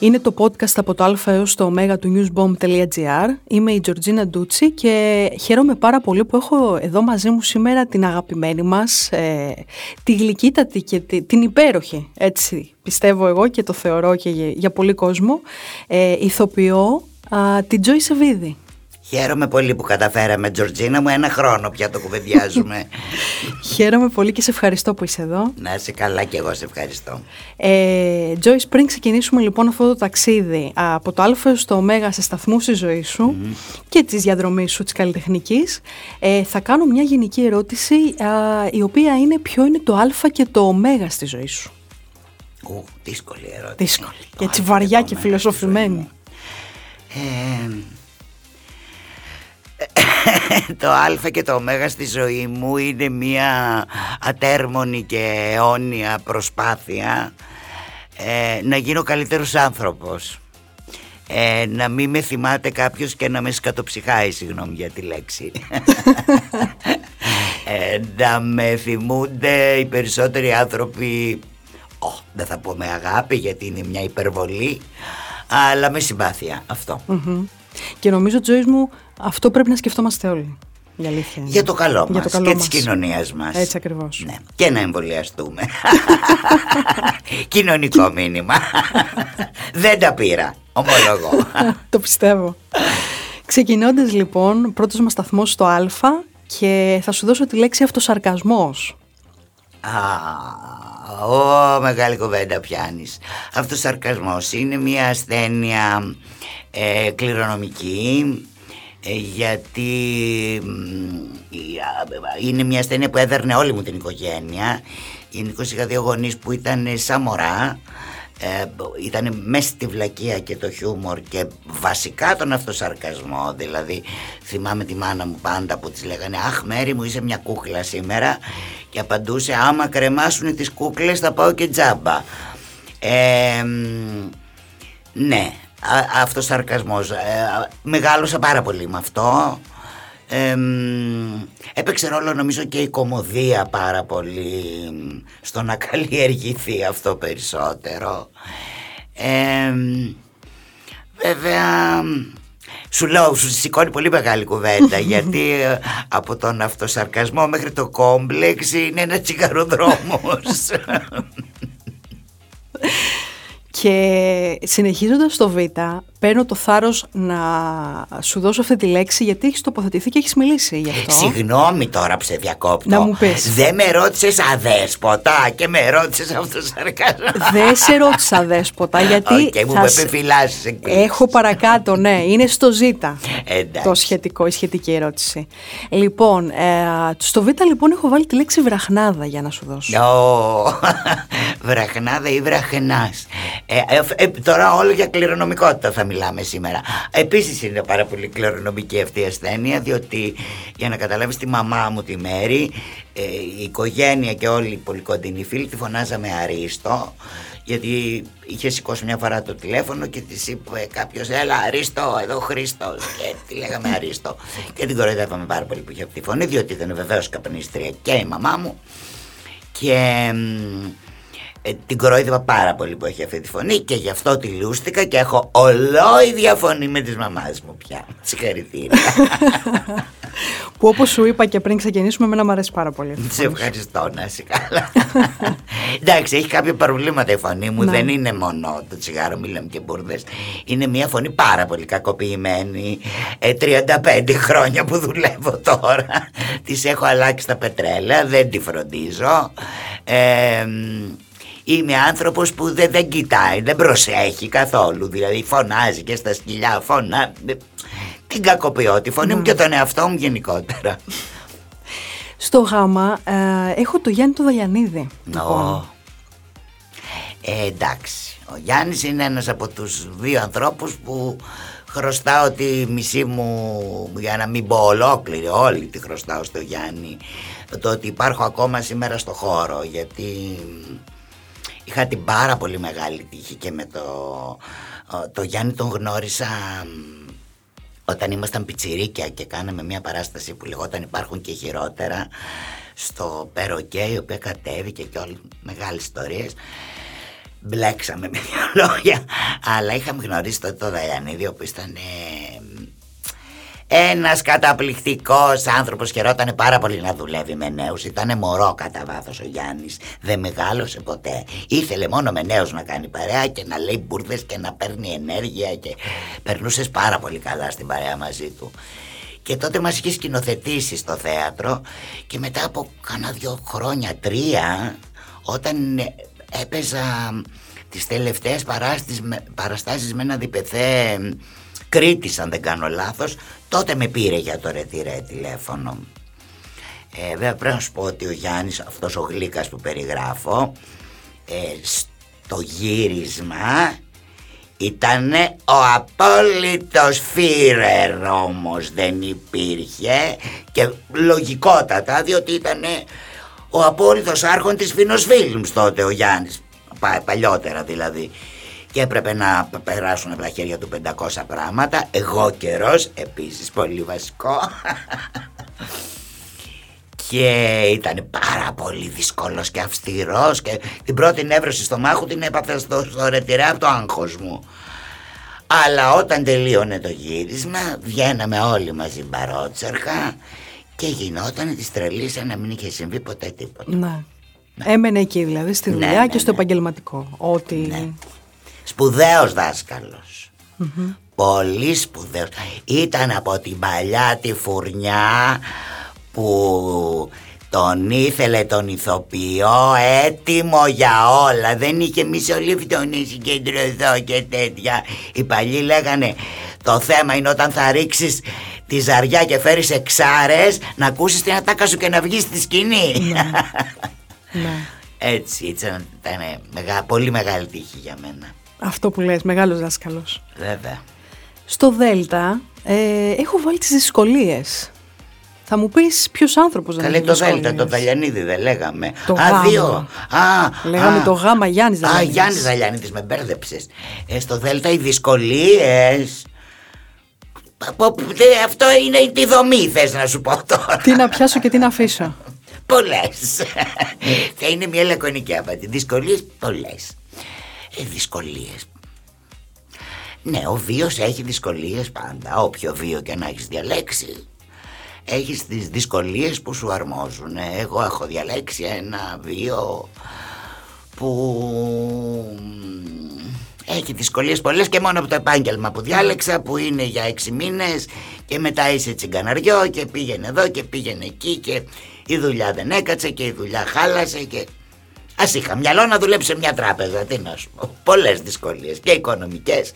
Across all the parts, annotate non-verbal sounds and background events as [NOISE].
Είναι το podcast από το α έως το ω του newsbomb.gr. Είμαι η Τζορτζίνα Ντούτσι και χαίρομαι πάρα πολύ που έχω εδώ μαζί μου σήμερα την αγαπημένη μας, ε, τη γλυκύτατη και την υπέροχη, έτσι πιστεύω εγώ και το θεωρώ και για, πολύ κόσμο, ε, ηθοποιό, την Τζόι Σεβίδη. Χαίρομαι πολύ που καταφέραμε, Τζορτζίνα μου, ένα χρόνο πια το κουβεντιάζουμε. [LAUGHS] Χαίρομαι πολύ και σε ευχαριστώ που είσαι εδώ. Να είσαι καλά και εγώ σε ευχαριστώ. Ε, Joyce, πριν ξεκινήσουμε λοιπόν αυτό το ταξίδι από το α στο ω σε σταθμού στη ζωή σου και της διαδρομής σου της καλλιτεχνικής, ε, θα κάνω μια γενική ερώτηση η οποία είναι ποιο είναι το α και το ω στη ζωή σου; Ου, δύσκολη ερώτηση. Δύσκολη. Και έτσι βαριά και, και φιλοσοφημένη. Ε, [LAUGHS] το α και το ω στη ζωή μου είναι μια ατέρμονη και αιώνια προσπάθεια ε, να γίνω καλύτερος άνθρωπος. Ε, να μην με θυμάται κάποιος και να με σκατοψυχάει συγγνώμη για τη λέξη. [LAUGHS] Ε, να με θυμούνται οι περισσότεροι άνθρωποι oh, δεν θα πω με αγάπη γιατί είναι μια υπερβολή αλλά με συμπάθεια και νομίζω ζωή μου αυτό πρέπει να σκεφτόμαστε όλοι. Για, αλήθεια. για το καλό μας και της κοινωνίας μας. Έτσι ακριβώς. Ναι. Και να εμβολιαστούμε. [LAUGHS] Κοινωνικό μήνυμα. [LAUGHS] Δεν τα πήρα. Ομολογώ. [LAUGHS] το πιστεύω. Ξεκινώντας λοιπόν, πρώτος μας σταθμός στο Α και θα σου δώσω τη λέξη αυτοσαρκασμός. Α, ω, μεγάλη κουβέντα πιάνεις. Αυτοσαρκασμός είναι μια ασθένεια ε, κληρονομική ε, γιατί είναι μια ασθένεια που έδερνε όλη μου την οικογένεια. Γενικώ είχα δύο γονείς που ήταν σαν μωρά, ε, ήταν μέσα στη βλακεία και το χιούμορ και βασικά τον αυτοσαρκασμό. Δηλαδή θυμάμαι τη μάνα μου πάντα που της λέγανε αχ Μέρη μου είσαι μια κούκλα σήμερα και απαντούσε άμα κρεμάσουν τις κούκλες θα πάω και τζάμπα ε, ναι αυτός σαρκασμός ε, μεγάλωσα πάρα πολύ με αυτό. Ε, έπαιξε ρόλο νομίζω και η κομμωδία πάρα πολύ στο να καλλιεργηθεί αυτό περισσότερο. Ε, βέβαια σου λέω, σου σηκώνει πολύ μεγάλη κουβέντα [LAUGHS] γιατί ε, από τον αυτοσαρκασμό μέχρι το κόμπλεξ είναι ένα τσιγαροδρόμος [LAUGHS] Και συνεχίζοντας το Β, παίρνω το θάρρος να σου δώσω αυτή τη λέξη γιατί έχεις τοποθετηθεί και έχεις μιλήσει γι' αυτό. Συγγνώμη τώρα που σε διακόπτω. Να μου πεις. Δεν με ρώτησες αδέσποτα και με ρώτησες αυτό σαρκασμό. Δεν σε ρώτησα αδέσποτα γιατί Και μου με επιφυλάσσεις Έχω παρακάτω, ναι. Είναι στο Ζ το σχετικό, η σχετική ερώτηση. Λοιπόν, ε, στο Β λοιπόν έχω βάλει τη λέξη βραχνάδα για να σου δώσω. [LAUGHS] βραχνάδα ή βραχνάς. Ε, ε, ε, τώρα όλο για κληρονομικότητα θα μιλάμε σήμερα. Επίσης είναι πάρα πολύ κληρονομική αυτή η ασθένεια, διότι για να καταλάβεις τη μαμά μου τη μέρη, ε, η οικογένεια και όλοι οι πολύ κοντινοί φίλοι τη φωνάζαμε Αρίστο. Γιατί είχε σηκώσει μια φορά το τηλέφωνο και της είπε κάποιος: Έλα, Αρίστο, εδώ Χρήστος. Και τη λέγαμε Αρίστο. Και την κοροϊδεύαμε πάρα πολύ που είχε αυτή τη φωνή, διότι ήταν βεβαίως καπνίστρια και η μαμά μου. Και ε, την κορόιδευα πάρα πολύ που έχει αυτή τη φωνή και γι' αυτό τη λούστηκα και έχω ολόιδια φωνή με τις μαμάς μου πια. Συγχαρητήρια. που όπως σου είπα και πριν ξεκινήσουμε, εμένα μου αρέσει πάρα πολύ. Σε ευχαριστώ να είσαι καλά. Εντάξει, έχει κάποια προβλήματα η φωνή μου. Ναι. Δεν είναι μόνο το τσιγάρο, μιλάμε και μπουρδες. Είναι μια φωνή πάρα πολύ κακοποιημένη. Ε, 35 χρόνια που δουλεύω τώρα. Τις έχω αλλάξει τα πετρέλαια, δεν τη φροντίζω. Ε, Είμαι άνθρωπος που δεν, δεν κοιτάει, δεν προσέχει καθόλου. Δηλαδή φωνάζει και στα σκυλιά, φωνά. Την κακοποιώ τη φωνή μου και τον εαυτό μου γενικότερα. Στο γάμα ε, έχω το Γιάννη το Δαλιανίδη. Λοιπόν. Ε, εντάξει. Ο Γιάννης είναι ένας από τους δύο ανθρώπους που χρωστάω τη μισή μου, για να μην πω ολόκληρη, όλη τη χρωστάω στο Γιάννη. Το ότι υπάρχω ακόμα σήμερα στο χώρο, γιατί Είχα την πάρα πολύ μεγάλη τύχη και με το, το Γιάννη τον γνώρισα όταν ήμασταν πιτσιρίκια και κάναμε μια παράσταση που λεγόταν υπάρχουν και χειρότερα στο Περοκέ η οποία κατέβηκε και όλοι μεγάλες ιστορίες. Μπλέξαμε με δύο λόγια αλλά είχαμε γνωρίσει τότε το Δαλιανίδη που ήταν ένας καταπληκτικός άνθρωπος χαιρόταν πάρα πολύ να δουλεύει με νέους. Ήταν μωρό κατά βάθος ο Γιάννης. Δεν μεγάλωσε ποτέ. Ήθελε μόνο με νέους να κάνει παρέα Και να λέει μπουρδες και να παίρνει ενέργεια Και περνούσες πάρα πολύ καλά στην παρέα μαζί του. Και τότε μας είχε σκηνοθετήσει στο θέατρο και μετά από κάνα δυο χρόνια, τρία, όταν έπαιζα τις τελευταίες παραστάσεις με ένα διπεθέ Κρήτης αν δεν κάνω λάθος τότε με πήρε για το ρετυρέ τηλέφωνο. Ε, βέβαια πρέπει να σου πω ότι ο Γιάννης αυτός ο γλύκας που περιγράφω ε, στο γύρισμα ήταν ο απόλυτος φύρερ όμως δεν υπήρχε. Και λογικότατα διότι ήταν ο απόλυτος άρχον της Φιλμς τότε ο Γιάννης παλιότερα δηλαδή και έπρεπε να περάσουν από τα χέρια του 500 πράγματα εγώ καιρός επίσης πολύ βασικό [LAUGHS] και ήταν πάρα πολύ δύσκολος και αυστηρός και την πρώτη νεύρωση στο μάχο την έπαθα στο, στο ρετυρέ από το άγχος μου αλλά όταν τελείωνε το γύρισμα βγαίναμε όλοι μαζί μπαρότσερχα και γινόταν της τρελής σαν να μην είχε συμβεί ποτέ τίποτα. Ναι. ναι. Έμενε εκεί δηλαδή στη ναι, δουλειά ναι, και στο επαγγελματικό. Ότι... Ναι. Σπουδαίος Πολύ σπουδαίος. Ήταν από την παλιά τη φουρνιά που τον ήθελε τον ηθοποιό έτοιμο για όλα. Δεν είχε μισολύφει τον συγκεντρωθώ και τέτοια. Οι παλιοί λέγανε το θέμα είναι όταν θα ρίξεις τη ζαριά και φέρεις εξάρες να ακούσεις την ατάκα σου και να βγεις στη σκηνή. Ναι. [LAUGHS] ναι. Έτσι, ήταν, ήταν πολύ μεγάλη τύχη για μένα. Αυτό που λες, μεγάλος δάσκαλος. Βέβαια. Στο Δέλτα ε, έχω βάλει τις δυσκολίες. Θα μου πεις ποιος άνθρωπος δεν είναι. Καλέ το Δέλτα, το Δαλιανίδη δεν λέγαμε. Το α, γάμα. δύο. Α, λέγαμε το γάμα Γιάννης Δαλιανίδης. Α, Γιάννης Δαλιανίδης, με μπέρδεψες. Ε, στο Δέλτα οι δυσκολίες. Αυτό είναι η δομή, θες να σου πω τώρα. Τι να πιάσω και τι να αφήσω. Πολλές. [LAUGHS] Θα είναι μια λακωνική απάντηση. Δυσκολίες πολλές. Ε, δυσκολίες. Ναι, ο βίος έχει δυσκολίες πάντα, όποιο βίο και να έχεις διαλέξει έχεις τις δυσκολίες που σου αρμόζουν. Εγώ έχω διαλέξει ένα βίο που έχει δυσκολίες πολλές και μόνο από το επάγγελμα που διάλεξα που είναι για έξι μήνες και μετά είσαι τσιγκαναριό και πήγαινε εδώ και πήγαινε εκεί και η δουλειά δεν έκατσε και η δουλειά χάλασε και... Ας είχα μυαλό να δουλέψει σε μια τράπεζα, τι να σου πω. Πολλές δυσκολίες και οικονομικές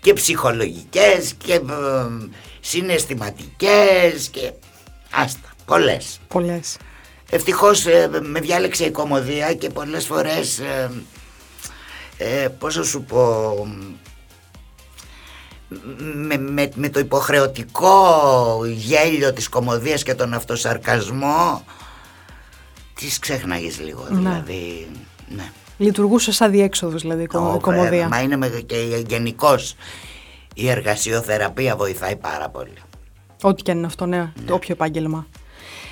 και ψυχολογικές και συναισθηματικές και άστα, πολλές. Πολλές. Ευτυχώς ε, με διάλεξε η κομμωδία και πολλές φορές, ε, ε, πώς θα σου πω, με, με, το υποχρεωτικό γέλιο της κομμωδίας και τον αυτοσαρκασμό τις ξέχναγες λίγο, ναι. δηλαδή, ναι. Λειτουργούσε σαν διέξοδος δηλαδή η κομμωδία. Μα είναι και γενικώς η εργασιοθεραπεία βοηθάει πάρα πολύ. Ό,τι και αν είναι αυτό, ναι, ναι. το όποιο επάγγελμα.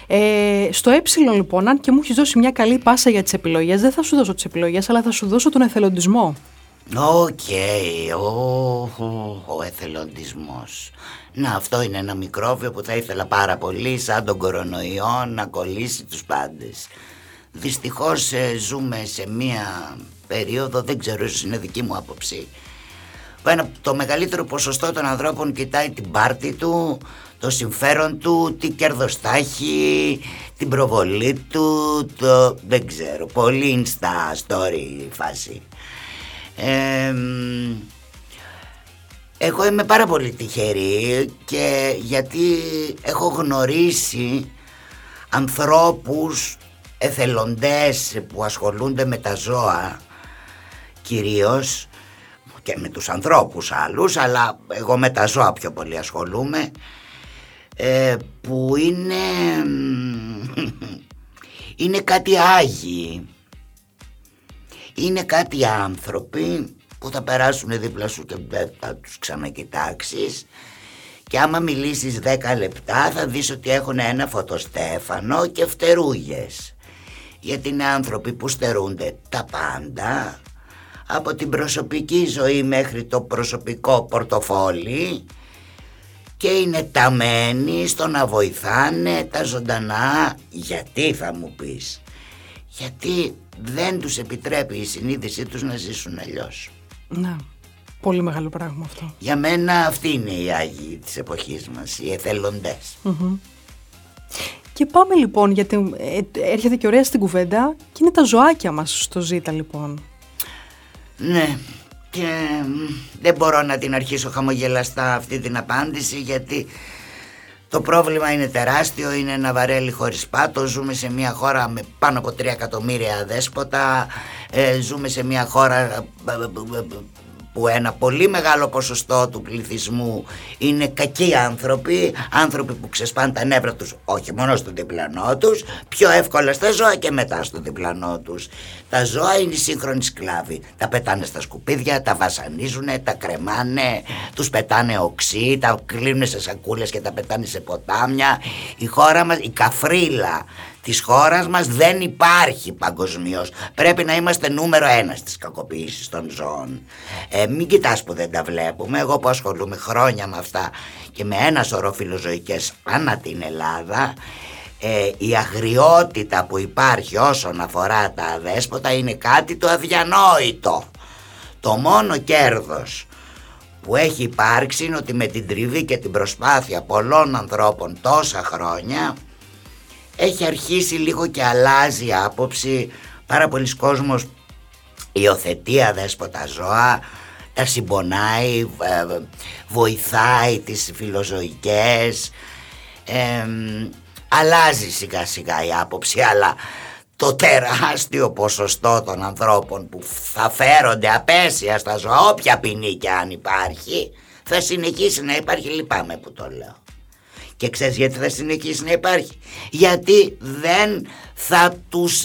Ε, στο ε λοιπόν, αν και μου έχεις δώσει μια καλή πάσα για τις επιλογές, δεν θα σου δώσω τις επιλογές, αλλά θα σου δώσω τον εθελοντισμό. Okay. ο, ο εθελοντισμός. Να αυτό είναι ένα μικρόβιο που θα ήθελα πάρα πολύ σαν τον κορονοϊό να κολλήσει τους πάντες. Δυστυχώς ε, ζούμε σε μία περίοδο, δεν ξέρω ίσως είναι δική μου άποψη, το μεγαλύτερο ποσοστό των ανθρώπων κοιτάει την πάρτη του, το συμφέρον του, τι κέρδος θα έχει, την προβολή του, το δεν ξέρω, πολύ insta story φάση. Εγώ είμαι πάρα πολύ τυχερή και γιατί έχω γνωρίσει ανθρώπους εθελοντές που ασχολούνται με τα ζώα κυρίως και με τους ανθρώπους άλλους αλλά εγώ με τα ζώα πιο πολύ ασχολούμαι ε, που είναι είναι κάτι άγιοι. Είναι κάτι άνθρωποι που θα περάσουν δίπλα σου και δεν θα τους ξανακοιτάξεις. Και άμα μιλήσεις 10 λεπτά θα δεις ότι έχουν ένα φωτοστέφανο και φτερούγες. Γιατί είναι άνθρωποι που στερούνται τα πάντα. Από την προσωπική ζωή μέχρι το προσωπικό πορτοφόλι. Και είναι ταμένοι στο να βοηθάνε τα ζωντανά. Γιατί θα μου πεις. Γιατί δεν τους επιτρέπει η συνείδησή τους να ζήσουν αλλιώς Να, πολύ μεγάλο πράγμα αυτό. Για μένα αυτοί είναι οι Άγιοι της εποχής μας, οι εθελοντες Και πάμε λοιπόν γιατί ε, έρχεται και ωραία στην κουβέντα και είναι τα ζωάκια μας στο Ζήτα λοιπόν. Ναι, και δεν μπορώ να την αρχίσω χαμογελαστά αυτή την απάντηση γιατί το πρόβλημα είναι τεράστιο, είναι ένα βαρέλι χωρίς πάτο, ζούμε σε μια χώρα με πάνω από 3 εκατομμύρια δέσποτα, ε, ζούμε σε μια χώρα ε, που ένα πολύ μεγάλο ποσοστό του πληθυσμού είναι κακοί άνθρωποι, άνθρωποι που ξεσπάνε τα νεύρα τους όχι μόνο στον διπλανό τους, πιο εύκολα στα ζώα και μετά στον διπλανό τους. Τα ζώα είναι οι σύγχρονοι σκλάβοι, τα πετάνε στα σκουπίδια, τα βασανίζουν, τα κρεμάνε, τους πετάνε οξύ, τα κλείνουν σε σακούλες και τα πετάνε σε ποτάμια. Η χώρα μας, η καφρίλα της χώρας μας δεν υπάρχει παγκοσμίως. Πρέπει να είμαστε νούμερο ένας στις κακοποιήσεις των ζώων. Ε, μην κοιτάς που δεν τα βλέπουμε. Εγώ που ασχολούμαι χρόνια με αυτά και με ένα σωρό φιλοζωικές ανά την Ελλάδα ε, η αγριότητα που υπάρχει όσον αφορά τα αδέσποτα είναι κάτι το αδιανόητο. Το μόνο κέρδος που έχει υπάρξει είναι ότι με την τριβή και την προσπάθεια πολλών ανθρώπων τόσα χρόνια έχει αρχίσει λίγο και αλλάζει η άποψη. Πάρα πολλοί κόσμος υιοθετεί αδέσποτα ζώα τα συμπονάει βοηθάει τις φιλοζωικές. Αλλάζει σιγά σιγά η άποψη αλλά το τεράστιο ποσοστό των ανθρώπων που θα φέρονται απέσια στα ζώα όποια ποινή και αν υπάρχει θα συνεχίσει να υπάρχει. Λυπάμαι που το λέω και ξέρεις γιατί θα συνεχίσει να υπάρχει; Γιατί δεν θα τους,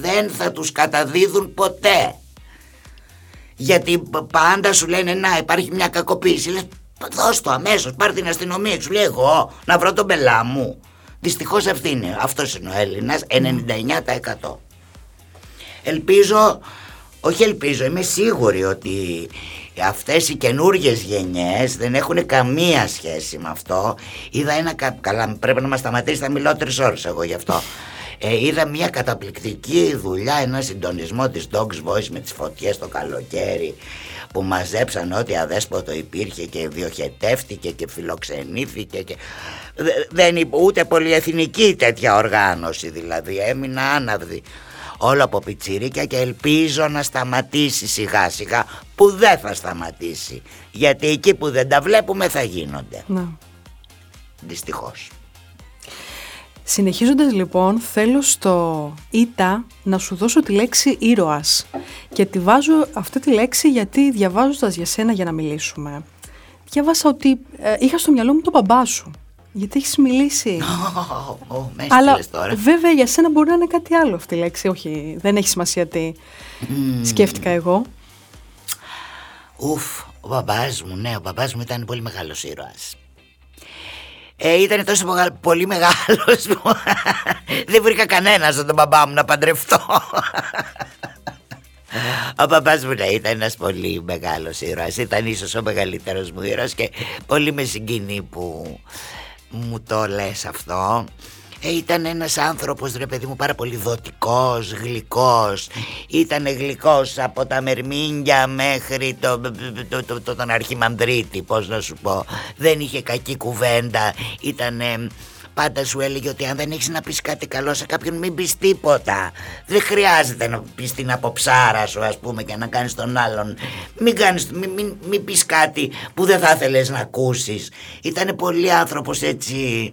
δεν θα τους καταδίδουν ποτέ. Γιατί πάντα σου λένε να υπάρχει μια κακοποίηση. Λες δώσ' το αμέσως, πάρ' την αστυνομία. Σου λέει εγώ να βρω τον πελά μου. Δυστυχώς αυτή είναι, αυτός είναι ο Έλληνας, 99%. Ελπίζω, όχι ελπίζω, είμαι σίγουρη ότι αυτές οι καινούργιες γενιές δεν έχουν καμία σχέση με αυτό. Είδα ένα καλά πρέπει να μας σταματήσει θα μιλώ τρεις ώρες εγώ γι' αυτό. Ε, είδα μια καταπληκτική δουλειά ένα συντονισμό της Dogs Voice με τις φωτιές το καλοκαίρι που μαζέψαν ό,τι αδέσποτο υπήρχε και διοχετεύτηκε και φιλοξενήθηκε και δεν είπε ούτε πολυεθνική τέτοια οργάνωση δηλαδή έμεινα άναυδη όλο από πιτσιρίκια και ελπίζω να σταματήσει σιγά σιγά που δεν θα σταματήσει. Γιατί εκεί που δεν τα βλέπουμε θα γίνονται. Να. δυστυχώς. Συνεχίζοντας λοιπόν θέλω στο ΙΤΑ να σου δώσω τη λέξη ήρωας. Και τη βάζω αυτή τη λέξη γιατί διαβάζοντας για σένα για να μιλήσουμε. Διάβασα ότι ε, είχα στο μυαλό μου τον μπαμπά σου γιατί έχεις μιλήσει. [LAUGHS] Oh, oh, Αλλά τώρα. βέβαια για σένα μπορεί να είναι κάτι άλλο αυτή η λέξη. Όχι, δεν έχει σημασία τι σκέφτηκα εγώ. Ουφ, ο μπαμπάς μου, ναι, ο μπαμπάς μου ήταν πολύ μεγάλος ήρωας. Ε, ήταν τόσο πολύ μεγάλος που [LAUGHS] δεν βρήκα κανένας σαν τον μπαμπά μου να παντρευτώ. [LAUGHS] Ο παπάς μου ναι, ήταν ένας πολύ μεγάλος ήρωας Ήταν ίσως ο μεγαλύτερος μου ήρωας Και πολύ με συγκινεί που μου το λες αυτό; Ε, ήταν ένας άνθρωπος ρε παιδί μου πάρα πολύ δοτικός, γλυκός. Ήταν γλυκός από τα Μερμήνια μέχρι το, το, το, το, τον Αρχιμανδρίτη πώς να σου πω. Δεν είχε κακή κουβέντα. Ήταν πάντα σου έλεγε ότι αν δεν έχεις να πεις κάτι καλό σε κάποιον μην πεις τίποτα. Δεν χρειάζεται να πεις την αποψάρα σου ας πούμε και να κάνεις τον άλλον. Μην, κάνεις, μην, μην, μην πεις κάτι που δεν θα ήθελες να ακούσεις. Ήταν πολύ άνθρωπος έτσι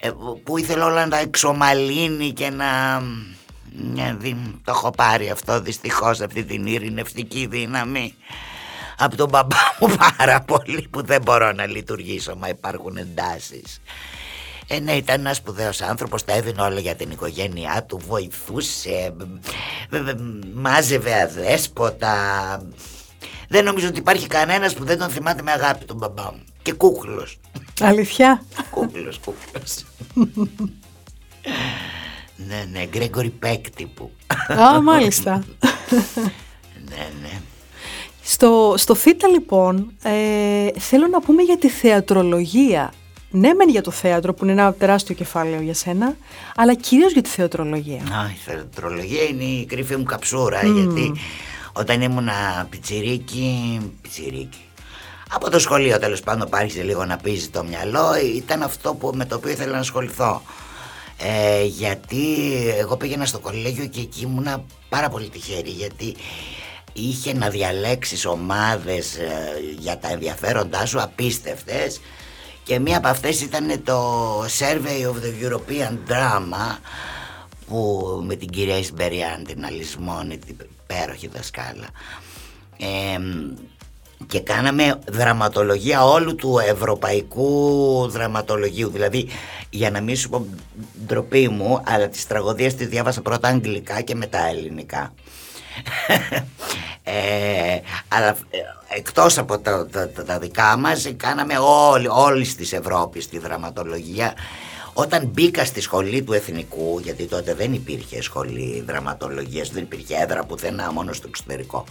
ε, που ήθελε όλα να τα εξομαλύνει και να... Ναι, το έχω πάρει αυτό δυστυχώς αυτή την ειρηνευτική δύναμη. Από τον μπαμπά μου πάρα πολύ που δεν μπορώ να λειτουργήσω μα υπάρχουν εντάσεις ε, ναι, ήταν ένας σπουδαίος άνθρωπος, τα έδινε όλα για την οικογένειά του, βοηθούσε, μάζευε αδέσποτα. Δεν νομίζω ότι υπάρχει κανένας που δεν τον θυμάται με αγάπη τον μπαμπά μου. Και κούκλος. Αλήθεια; κούκλος, κούκλος. ναι, ναι, Γκρέγκορι Πεκ τύπου. Α, μάλιστα. ναι, ναι. Στο, στο Θήτα λοιπόν ε, θέλω να πούμε για τη θεατρολογία. Ναι μεν για το θέατρο που είναι ένα τεράστιο κεφάλαιο για σένα, αλλά κυρίως για τη θεατρολογία. Α, η θεατρολογία είναι η κρυφή μου καψούρα γιατί όταν ήμουν πιτσιρίκι, πιτσιρίκι, από το σχολείο τέλος πάντων άρχισε λίγο να πείζει το μυαλό, ήταν αυτό που, με το οποίο ήθελα να ασχοληθώ. Ε, γιατί εγώ πήγαινα στο κολέγιο και εκεί ήμουνα πάρα πολύ τυχερή γιατί είχε να διαλέξεις ομάδες ε, για τα ενδιαφέροντά σου απίστευτες και μία από αυτές ήταν το Survey of the European Drama που με την κυρία Ισμπεριάν την Αλυσμόνη την υπέροχη δασκάλα. Ε, και κάναμε δραματολογία όλου του ευρωπαϊκού δραματολογίου. Δηλαδή για να μην σου πω ντροπή μου αλλά τις τραγωδίες τις διάβασα πρώτα αγγλικά και μετά ελληνικά ε, αλλά ε, εκτός από τα, τα, δικά μας κάναμε όλοι, όλης της Ευρώπης τη δραματολογία. Όταν μπήκα στη σχολή του Εθνικού γιατί τότε δεν υπήρχε σχολή δραματολογίας δεν υπήρχε έδρα πουθενά μόνο στο εξωτερικό.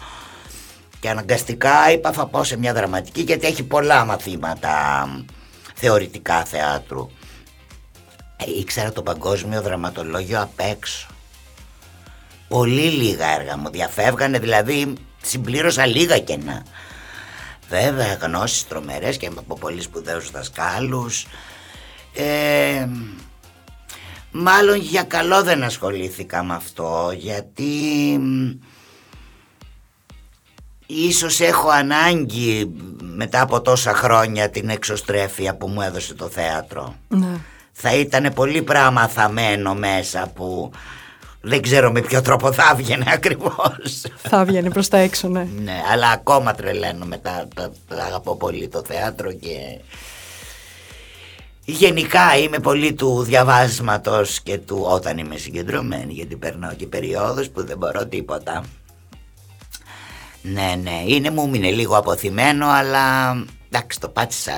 Και αναγκαστικά είπα θα πάω σε μια δραματική γιατί έχει πολλά μαθήματα θεωρητικά θεάτρου ε, ήξερα το παγκόσμιο δραματολόγιο απ' έξω Πολύ λίγα έργα μου διαφεύγανε, δηλαδή συμπλήρωσα λίγα κενά. Βέβαια γνώσεις τρομερές και από πολύ σπουδαίους δασκάλους. Ε, μάλλον για καλό δεν ασχολήθηκα με αυτό γιατί ίσως έχω ανάγκη μετά από τόσα χρόνια την εξωστρέφεια που μου έδωσε το θέατρο. Ναι. Θα ήταν πολύ πράγμα θαμένο μέσα που δεν ξέρω με ποιο τρόπο θα έβγαινε ακριβώς. Θα έβγαινε προς τα έξω, ναι. ναι, αλλά ακόμα τρελαίνω μετά. Τα, αγαπώ πολύ το θέατρο και... Γενικά είμαι πολύ του διαβάσματος και του όταν είμαι συγκεντρωμένη γιατί περνάω και περιόδους που δεν μπορώ τίποτα. Ναι, ναι, είναι μου είναι λίγο αποθυμένο αλλά εντάξει το πάτησα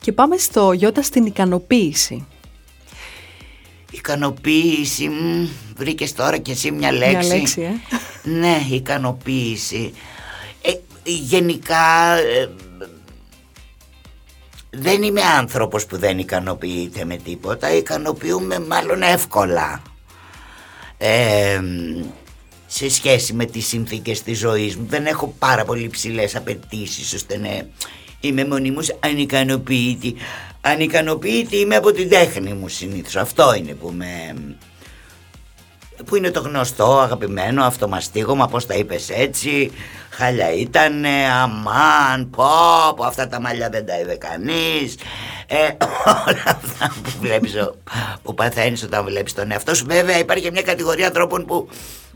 Και πάμε στο Γιώτα στην ικανοποίηση. Ικανοποίηση, μ, βρήκες τώρα και εσύ μια λέξη. Μια λέξη, ε. Ναι, ικανοποίηση. Ε, γενικά ε, δεν είμαι άνθρωπος που δεν ικανοποιείται με τίποτα, ικανοποιούμε μάλλον εύκολα. Ε, σε σχέση με τις συνθήκες της ζωής μου δεν έχω πάρα πολύ ψηλές απαιτήσεις ώστε να είμαι μονίμως ανικανοποιητή. Ανικανοποιητή είμαι από την τέχνη μου συνήθως. Αυτό είναι που με που είναι το γνωστό αγαπημένο αυτομαστίγωμα πως τα είπες έτσι. Χάλια ήταν αμάν πω πω αυτά τα μαλλιά δεν τα είδε κανείς. Ε, [COUGHS] όλα αυτά που βλέπεις που παθαίνεις όταν βλέπεις τον εαυτό σου. Βέβαια υπάρχει μια κατηγορία ανθρώπων που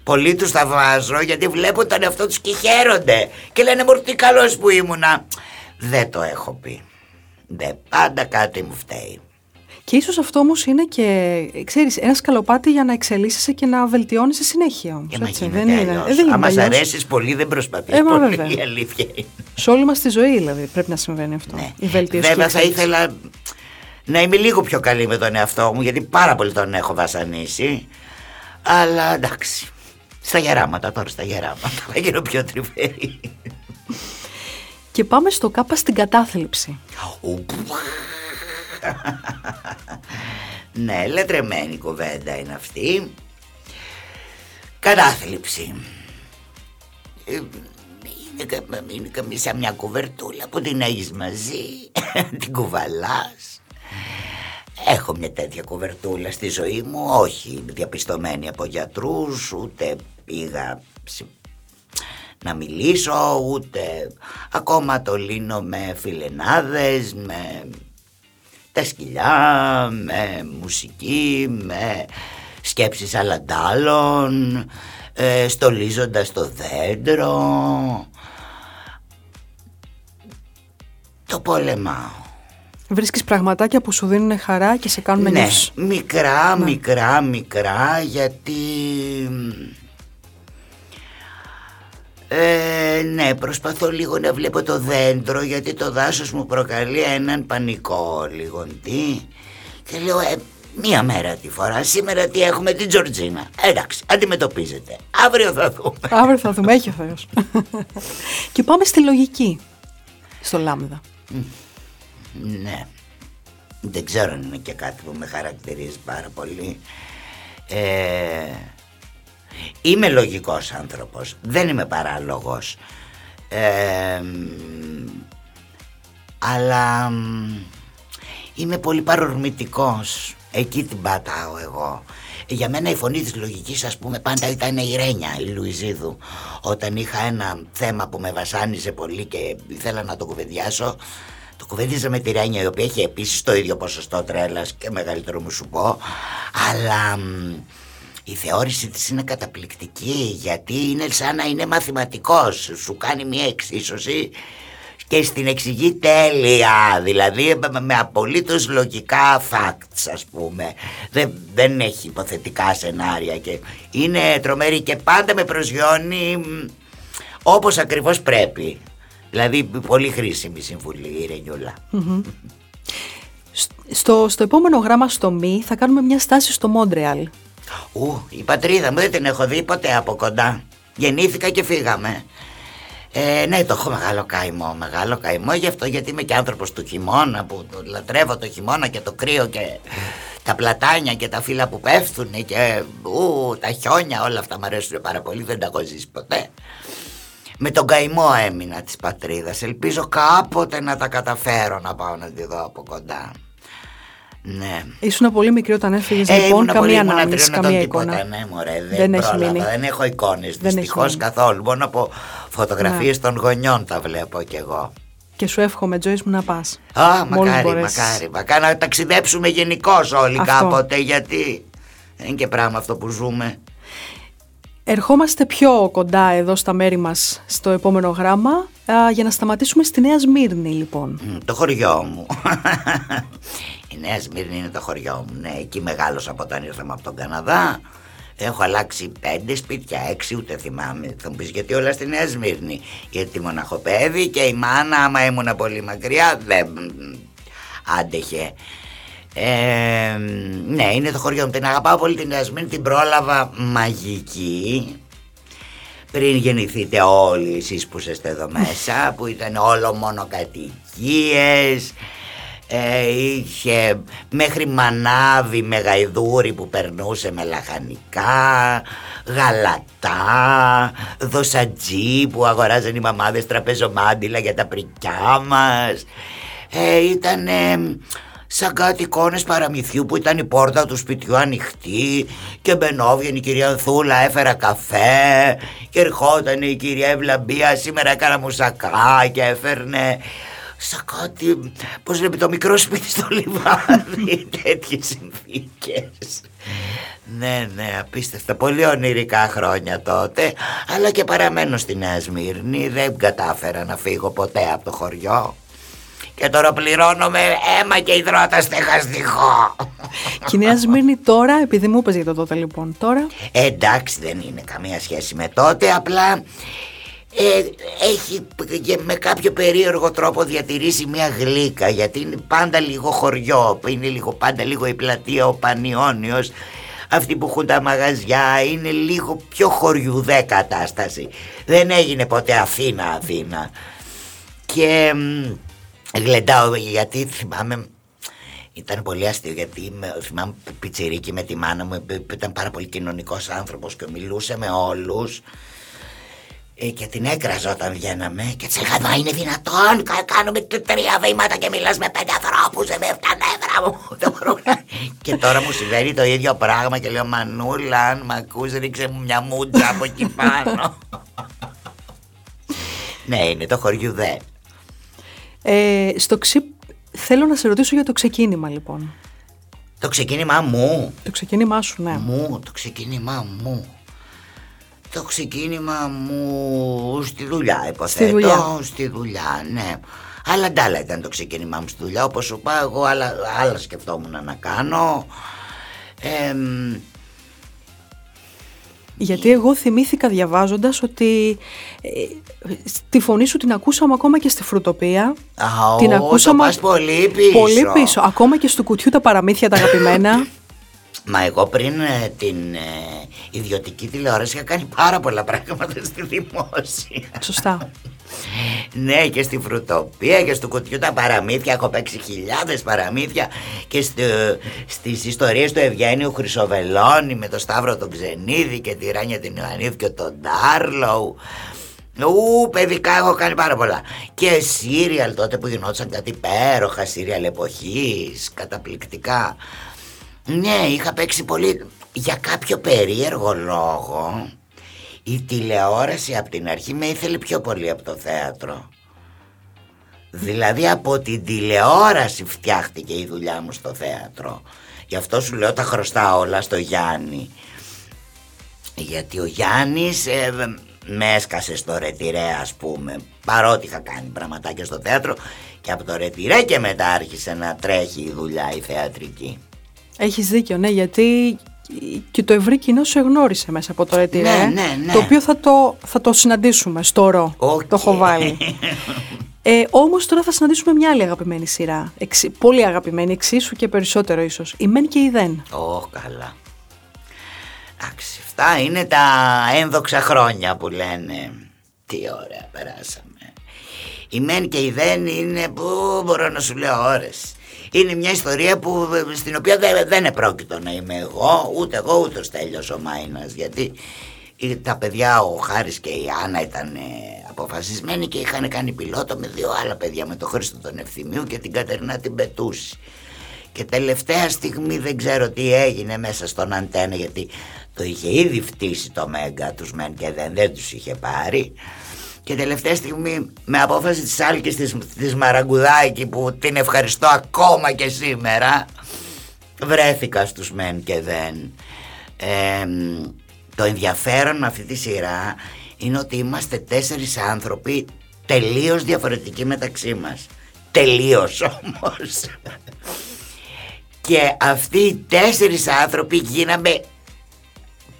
πολλοί τους τα βάζω γιατί βλέπουν τον εαυτό τους και χαίρονται. Και λένε μου τι καλός που ήμουνα δεν το έχω πει δεν πάντα κάτι μου φταίει. Και ίσως αυτό όμως είναι και, ξέρεις, ένα σκαλοπάτι για να εξελίσσεσαι και να βελτιώνεις συνέχεια όμως. Ε, έτσι, δεν είναι. Ε, δεν Αν μας αρέσεις πολύ δεν προσπαθείς ε, πολύ, βέβαια. η αλήθεια είναι. Σε όλη μας τη ζωή δηλαδή πρέπει να συμβαίνει αυτό. Ναι. Η βελτίωση βέβαια θα ήθελα να είμαι λίγο πιο καλή με τον εαυτό μου γιατί πάρα πολύ τον έχω βασανίσει. Αλλά εντάξει, στα γεράματα τώρα, στα γεράματα θα γίνω πιο τριβερή. Και πάμε στο κάπα στην κατάθλιψη. [LAUGHS] ναι, λετρεμένη κουβέντα είναι αυτή. Κατάθλιψη. Ε, είναι, είναι σαν μια κουβερτούλα που την έχεις μαζί, [LAUGHS] την κουβαλάς. Έχω μια τέτοια κουβερτούλα στη ζωή μου, όχι διαπιστωμένη από γιατρούς, ούτε πήγα να μιλήσω ούτε ακόμα το λύνω με φιλενάδες, με τα σκυλιά, με μουσική, με σκέψεις αλαντάλων, ε, στολίζοντας το δέντρο. Το πολεμάω. Βρίσκεις πραγματάκια που σου δίνουν χαρά και σε κάνουν ναι, μικρά, ναι. μικρά, μικρά, γιατί ε, ναι, προσπαθώ λίγο να βλέπω το δέντρο γιατί το δάσος μου προκαλεί έναν πανικό λίγο τι και λέω ε, Μία μέρα τη φορά. Σήμερα τι έχουμε την Τζορτζίνα. Εντάξει, αντιμετωπίζεται. Αύριο θα δούμε. Αύριο θα δούμε, έχει ο Θεός. [LAUGHS] και πάμε στη λογική, στο Λάμδα. Ναι. Δεν ξέρω αν είναι και κάτι που με χαρακτηρίζει πάρα πολύ. Ε, είμαι λογικός άνθρωπος. Δεν είμαι παράλογος. Ε, αλλά είμαι πολύ παρορμητικός. Εκεί την πατάω εγώ. Για μένα η φωνή της λογικής ας πούμε πάντα ήταν η Ρένια, η Λουιζίδου. Όταν είχα ένα θέμα που με βασάνιζε πολύ και ήθελα να το κουβεντιάσω, το κουβέντιζα με τη Ρένια η οποία έχει επίσης το ίδιο ποσοστό τρέλας και μεγαλύτερο μου σου πω. Αλλά η θεώρηση της είναι καταπληκτική γιατί είναι σαν να είναι μαθηματικός. Σου κάνει μια εξίσωση και στην εξηγεί τέλεια. Δηλαδή με απολύτως λογικά facts ας πούμε. Δεν, δεν έχει υποθετικά σενάρια και είναι τρομερή και πάντα με προσγειώνει όπως ακριβώς πρέπει. Δηλαδή πολύ χρήσιμη συμβουλή η ρενιουλα στο, στο επόμενο γράμμα στο μη θα κάνουμε μια στάση στο Μόντρεαλ Ου, η πατρίδα μου δεν την έχω δει ποτέ από κοντά γεννήθηκα και φύγαμε ε, ναι, το έχω μεγάλο καημό, μεγάλο καημό γι' αυτό γιατί είμαι και άνθρωπος του χειμώνα που λατρεύω το χειμώνα και το κρύο και τα πλατάνια και τα φύλλα που πέφτουν και ου, τα χιόνια όλα αυτά μου αρέσουν πάρα πολύ, δεν τα έχω ζήσει ποτέ. Με τον καημό έμεινα της πατρίδας, ελπίζω κάποτε να τα καταφέρω να πάω να τη δω από κοντά. Ναι. Ήσουν πολύ μικρή όταν έφυγες ε, λοιπόν, καμία ανάμνηση, καμία εικόνα. Ναι, μωρέ, δεν, δεν, έχει μείνει. δεν έχω εικόνες δυστυχώς καθόλου. Μόνο από φωτογραφίες ναι. των γονιών τα βλέπω κι εγώ. Και σου εύχομαι, Τζόις μου, να πας. Α, μακάρι, μακάρι, μακάρι. Να ταξιδέψουμε γενικώ όλοι αυτό. κάποτε, γιατί δεν είναι και πράγμα αυτό που ζούμε. Ερχόμαστε πιο κοντά εδώ στα μέρη μας στο επόμενο γράμμα α, για να σταματήσουμε στη Νέα Σμύρνη λοιπόν. το χωριό μου. [LAUGHS] Η Νέα Σμύρνη είναι το χωριό μου. Ναι, εκεί μεγάλωσα από όταν ήρθαμε από τον Καναδά. Έχω αλλάξει πέντε σπίτια, έξι ούτε θυμάμαι. Θα μου πεις γιατί όλα στη Νέα Σμύρνη. Γιατί μοναχοπέδι και η μάνα, άμα ήμουν πολύ μακριά, δεν άντεχε. Ε, ναι, είναι το χωριό μου. Την αγαπάω πολύ την Νέα Σμύρνη. Την πρόλαβα μαγική. Πριν γεννηθείτε όλοι εσείς που είστε εδώ μέσα, που ήταν όλο μόνο κατοικίες ε, είχε μέχρι μανάβι με γαϊδούρι που περνούσε με λαχανικά, γαλατά, δοσατζί που αγοράζαν οι μαμάδες τραπεζομάντιλα για τα πρικιά μας. Ε, ήταν σαν κάτι εικόνες παραμυθιού που ήταν η πόρτα του σπιτιού ανοιχτή και μπαινόβγαινε η κυρία Ανθούλα έφερα καφέ και ερχόταν η κυρία Ευλαμπία σήμερα έκανα μουσακά και έφερνε σαν κάτι, πώς λέμε το μικρό σπίτι στο λιβάδι, [LAUGHS] τέτοιες συνθήκες. Ναι, ναι, απίστευτα. Πολύ ονειρικά χρόνια τότε. Αλλά και παραμένω στη Νέα Σμύρνη. Δεν κατάφερα να φύγω ποτέ από το χωριό. Και τώρα πληρώνω με αίμα και υδρότα στεχαστικό. Και η Νέα Σμύρνη τώρα, επειδή μου είπες για το τότε λοιπόν, τώρα; Ε, εντάξει, δεν είναι καμία σχέση με τότε. Απλά ε, έχει με κάποιο περίεργο τρόπο διατηρήσει μια γλύκα γιατί είναι πάντα λίγο χωριό, είναι λίγο, πάντα λίγο η πλατεία ο Πανιόνιος αυτοί που έχουν τα μαγαζιά είναι λίγο πιο χωριουδέ κατάσταση. Δεν έγινε ποτέ Αθήνα Αθήνα. Και γλεντάω γιατί θυμάμαι ήταν πολύ αστείο γιατί θυμάμαι πιτσιρίκι με τη μάνα μου ήταν πάρα πολύ κοινωνικός άνθρωπος και μιλούσε με όλους. ε, και την έκραζα όταν βγαίναμε και της έλεγα Μα είναι δυνατόν, κάνουμε τρία βήματα και μιλάς με πέντε ανθρώπους, δεν με τα νεύρα μου. [LAUGHS] και τώρα μου συμβαίνει το ίδιο πράγμα και λέω Μανούλα, αν μ' ακούς ρίξε μου μια μούτζα από εκεί πάνω. [LAUGHS] ναι, είναι το χωριουδέ. Ε, στο ξύπ θέλω να σε ρωτήσω για το ξεκίνημα λοιπόν. Το ξεκίνημά μου. Το ξεκίνημά σου, ναι. Μου, το ξεκίνημά μου. Το ξεκίνημα μου στη δουλειά υποθέτω. Στη δουλειά. Στη δουλειά, ναι. Αλλά ντάλα ήταν το ξεκίνημά μου στη δουλειά. Όπως σου είπα εγώ άλλα, άλλα σκεφτόμουν να κάνω. Ε, γιατί εγώ θυμήθηκα διαβάζοντας ότι ε, τη φωνή σου την ακούσαμε ακόμα και στη φρουτοπία. Α, την ακούσαμε το πολύ πίσω. Πολύ πίσω. Ακόμα και στο κουτιού τα παραμύθια τα αγαπημένα. [LAUGHS] Μα εγώ πριν ε, την ε, ιδιωτική τηλεόραση είχα κάνει πάρα πολλά πράγματα στη δημόσια. Σωστά. [LAUGHS] ναι, και στη φρουτοπία και στο κουτιού τα παραμύθια. Έχω παίξει χιλιάδες παραμύθια και στο, στις ιστορίες του Ευγένιου Χρυσοβελώνη με τον Σταύρο τον Ξενίδη και τη Ράνια την Ιωαννίδη και τον Ντάρλοου. Ου, παιδικά έχω κάνει πάρα πολλά. Και σύριαλ τότε που γινόταν κάτι υπέροχα, σύριαλ εποχής, καταπληκτικά. Ναι, είχα παίξει πολύ. Για κάποιο περίεργο λόγο η τηλεόραση από την αρχή με ήθελε πιο πολύ από το θέατρο. Δηλαδή από την τηλεόραση φτιάχτηκε η δουλειά μου στο θέατρο. Γι' αυτό σου λέω τα χρωστά όλα στο Γιάννη. Γιατί ο Γιάννης ε, με έσκασε στο ρετυρέ ας πούμε παρότι είχα κάνει πραγματάκια στο θέατρο και από το ρετυρέ και μετά άρχισε να τρέχει η δουλειά η θεατρική. Έχεις δίκιο, ναι, γιατί και το ευρύ κοινό σε γνώρισε μέσα από το έτηρε, ναι, ναι, ναι. το οποίο θα το, θα το συναντήσουμε στο ρο, Okay. το έχω βάλει. [LAUGHS] Ε, όμως τώρα θα συναντήσουμε μια άλλη αγαπημένη σειρά, εξι, πολύ αγαπημένη, εξίσου και περισσότερο ίσως, η Μεν και η Δεν. Ω, καλά. Εντάξει, αυτά είναι τα ένδοξα χρόνια που λένε. Τι ωραία περάσαμε. Η Μεν και η Δεν είναι που μπορώ να σου λέω ώρες. Είναι μια ιστορία που, στην οποία δεν, δεν επρόκειτο να είμαι εγώ, ούτε εγώ ούτε ο Στέλιος ο Μάινας, γιατί τα παιδιά, ο Χάρης και η Άννα ήταν ε, αποφασισμένοι και είχαν κάνει πιλότο με δύο άλλα παιδιά, με τον Χρήστο τον Ευθυμίου και την Κατερινά την Πετούση. Και τελευταία στιγμή δεν ξέρω τι έγινε μέσα στον αντένα γιατί το είχε ήδη φτύσει το Μέγκα τους μεν και δεν, δεν τους είχε πάρει. Και τελευταία στιγμή με απόφαση της Άλκης της, της Μαραγκουδάκη που την ευχαριστώ ακόμα και σήμερα βρέθηκα στους μεν και δεν. Ε, το ενδιαφέρον με αυτή τη σειρά είναι ότι είμαστε τέσσερις άνθρωποι τελείως διαφορετικοί μεταξύ μας. Τελείως όμως. και αυτοί οι τέσσερις άνθρωποι γίναμε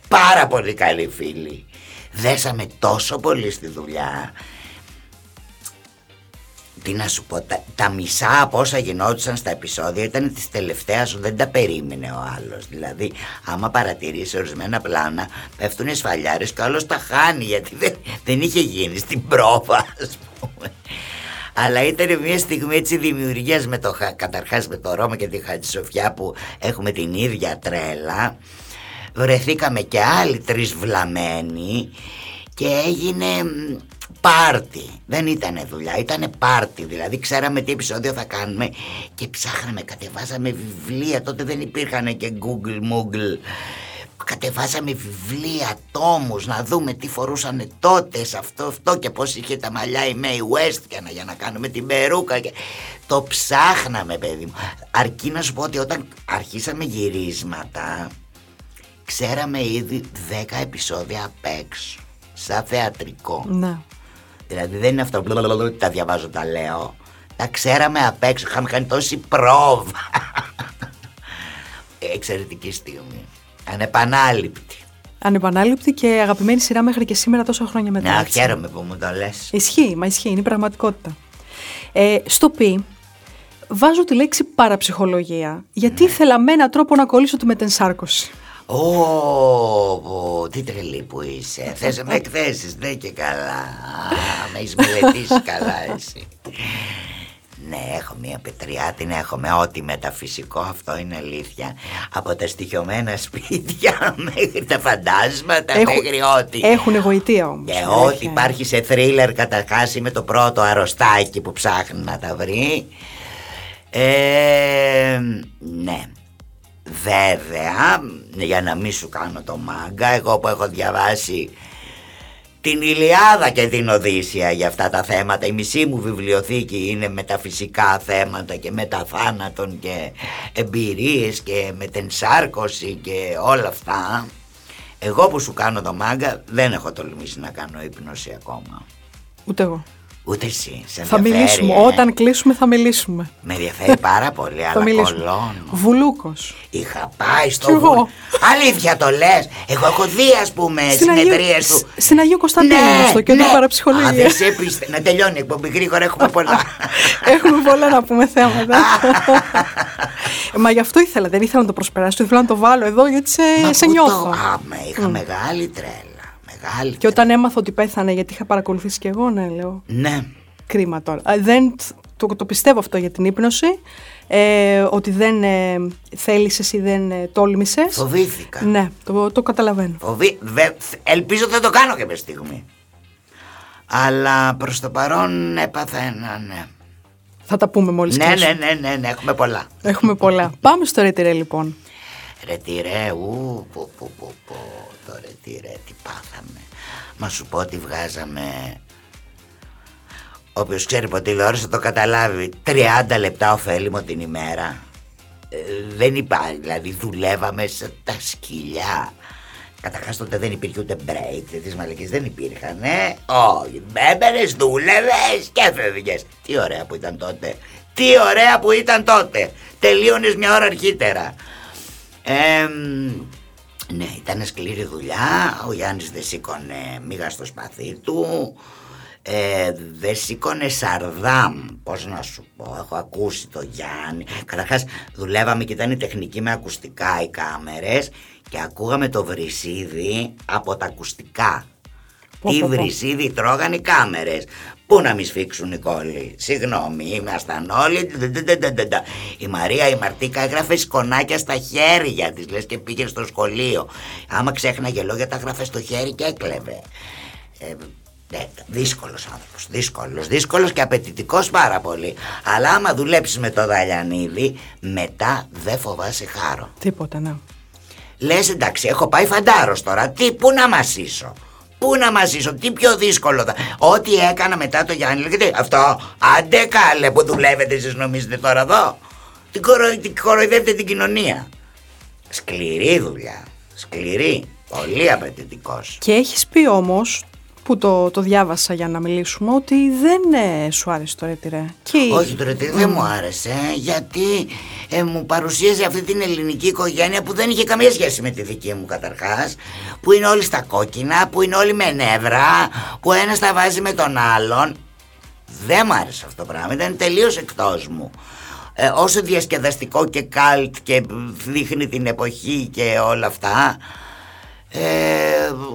πάρα πολύ καλοί φίλοι. Δέσαμε τόσο πολύ στη δουλειά τι να σου πω, τα, τα μισά από όσα γινόντουσαν στα επεισόδια ήταν της τελευταίας σου, δεν τα περίμενε ο άλλος. Δηλαδή, άμα παρατηρήσει ορισμένα πλάνα, πέφτουν σφαλιάρες και ο άλλος τα χάνει γιατί δεν, δεν είχε γίνει στην πρόβα, ας πούμε. Αλλά ήταν μια στιγμή έτσι δημιουργίας με το, καταρχάς με το Ρώμα και τη Χατζησοφιά που έχουμε την ίδια τρέλα. Βρεθήκαμε και άλλοι τρεις βλαμμένοι και έγινε πάρτι. Δεν ήταν δουλειά, ήταν πάρτι. Δηλαδή ξέραμε τι επεισόδιο θα κάνουμε και ψάχναμε, κατεβάζαμε βιβλία. Τότε δεν υπήρχαν και Google, Moogle. Κατεβάζαμε βιβλία, τόμους, να δούμε τι φορούσαν τότε σε αυτό, αυτό και πώς είχε τα μαλλιά η May West για να, για να κάνουμε την περούκα. Και... Το ψάχναμε παιδί μου. Αρκεί να σου πω ότι όταν αρχίσαμε γυρίσματα, ξέραμε ήδη 10 επεισόδια απ' έξω. Σαν θεατρικό. Ναι. Δηλαδή δεν είναι αυτό που τα διαβάζω, τα λέω. Τα ξέραμε απ' έξω. Είχαμε κάνει τόση πρόβα. Εξαιρετική στιγμή. Ανεπανάληπτη. Ανεπανάληπτη και αγαπημένη σειρά μέχρι και σήμερα τόσα χρόνια μετά. Να, χαίρομαι που μου το λες. Ισχύει, μα ισχύει, είναι η πραγματικότητα. Ε, στο πι, βάζω τη λέξη παραψυχολογία, γιατί ήθελα με έναν τρόπο να κολλήσω τη μετενσάρκωση. Ω, τι τρελή που είσαι. [LAUGHS] Θες να με εκθέσεις, ναι και καλά. Με έχεις μελετήσει [LAUGHS] καλά εσύ. Ναι, έχω μία πετριά, την έχω με ό,τι μεταφυσικό, αυτό είναι αλήθεια. Από τα στοιχειωμένα σπίτια [LAUGHS] μέχρι τα φαντάσματα, Έχουν- μέχρι ό,τι. Έχουν γοητεία όμως. Και ό,τι υπάρχει σε θρίλερ καταρχάς είμαι το πρώτο αρρωστάκι που ψάχνει να τα βρει. Ε, ναι. Βέβαια, για να μην σου κάνω το μάγκα, εγώ που έχω διαβάσει την Ηλιάδα και την Οδύσσια για αυτά τα θέματα. Η μισή μου βιβλιοθήκη είναι με τα φυσικά θέματα και με τα θάνατον και εμπειρίες και με την σάρκωση και όλα αυτά. Εγώ που σου κάνω το μάγκα δεν έχω τολμήσει να κάνω ύπνωση ακόμα. Ούτε εγώ. Ούτε εσύ. Σε Θα ενδιαφέρει, μιλήσουμε. ε; Όταν κλείσουμε, θα μιλήσουμε. Με ενδιαφέρει πάρα πολύ, [LAUGHS] Θα αλλά μιλήσουμε. κολώνω. Βουλούκος. Είχα πάει στο Κι εγώ. βουλ- Αλήθεια το λες. Εγώ έχω δει ας πούμε Στην Αγίου- συνεδρίες του. σ- στην Αγίου Κωνσταντίνου, στο κέντρο παραψυχολογίας. Α, δεν σε πείστε. Να τελειώνει η εκπομπή γρήγορα έχουμε [LAUGHS] πολλά. Έχουμε πολλά να πούμε θέματα. [LAUGHS] Μα γι' αυτό ήθελα, δεν ήθελα να το προσπεράσω, ήθελα να το βάλω εδώ γιατί σε, Μα σε πού νιώθω. Το... Α, με είχα μεγάλη τρέλα. Μεγάλη Και όταν έμαθα ότι πέθανε, γιατί είχα παρακολουθήσει και εγώ, ναι, λέω. Ναι. Κρίμα τώρα. Α, Δεν, το, το πιστεύω αυτό για την ύπνωση. Ε, ότι δεν ε, θέλησες ή δεν ε, τόλμησες. Φοβήθηκα. Ναι, το, το καταλαβαίνω. Φοβή... Βε... Ελπίζω δεν το κάνω κάποια στιγμή. Αλλά προς το παρόν έπαθα ένα ναι. Θα τα πούμε μόλις Ναι, κλείσουμε. ναι, ναι, ναι, ναι, έχουμε πολλά. Έχουμε πολλά. Πάμε στο ρετυρέ λοιπόν. Ρετυρέ, ου, πω, πω, πω, πω, το ρετυρέ, τι πάθαμε. Μα σου πω ότι βγάζαμε, όποιος ξέρει από τηλεόραση θα το καταλάβει, 30 λεπτά ωφέλιμο την ημέρα. Ε, δεν υπάρχει, δηλαδή δουλεύαμε σε τα σκυλιά. Καταρχάς τότε δεν υπήρχε ούτε break, τις μαλακίες δεν υπήρχαν, ε. Όχι, έμπαινες, δούλευες και φεύγες. Τι ωραία που ήταν τότε. Τι ωραία που ήταν τότε. Τελείωνες μια ώρα αρχίτερα. Ε, ναι, ήταν σκληρή δουλειά. Ο Γιάννης δεν σήκωνε μίγα στο σπαθί του. Ε, δεν σήκωνε σαρδάμ. Πώς να σου πω, έχω ακούσει το Γιάννη. Καταρχάς δουλεύαμε και ήταν η τεχνική με ακουστικά οι κάμερες και ακούγαμε το βρυσίδι από τα ακουστικά. Πω, Τι πω, πω. βρυσίδι τρώγαν οι κάμερες. Πού να μη σφίξουν οι κόλλοι; Συγγνώμη, ήμασταν όλοι. Ντα-ντα-ντα-ντα. Η Μαρία η Μαρτίκα έγραφε σκονάκια στα χέρια της λες και πήγε στο σχολείο. Άμα ξέχναγε λόγια τα έγραφε στο χέρι και έκλεβε. Ε, ναι, δύσκολος άνθρωπος, δύσκολος, δύσκολος και απαιτητικός πάρα πολύ. Αλλά άμα δουλέψεις με το Δαλιανίδη, μετά δεν φοβάσαι χάρο. Τίποτα, ναι. Λες εντάξει έχω πάει φαντάρος τώρα Τι πού να μασίσω; Πού να μασίσω τι πιο δύσκολο θα Ό,τι έκανα μετά το Γιάννη λέγεται Αυτό άντε καλέ που δουλεύετε εσείς νομίζετε τώρα εδώ. Τι κορο, τι κοροϊδεύετε την κοινωνία Σκληρή δουλειά Σκληρή Πολύ απαιτητικός. Και έχεις πει όμως, που το, το διάβασα για να μιλήσουμε, ότι δεν ε, σου άρεσε το ρετυρέ. Και η- Όχι το ρετήρι δεν μου άρεσε γιατί ε, μου παρουσίαζε αυτή την ελληνική οικογένεια που δεν είχε καμία σχέση με τη δική μου καταρχάς που είναι όλοι στα κόκκινα, που είναι όλοι με νεύρα, που ο ένας τα βάζει με τον άλλον δεν μου άρεσε αυτό το πράγμα, ήταν τελείως εκτός μου ε, όσο διασκεδαστικό και καλτ και δείχνει την εποχή και όλα αυτά ε,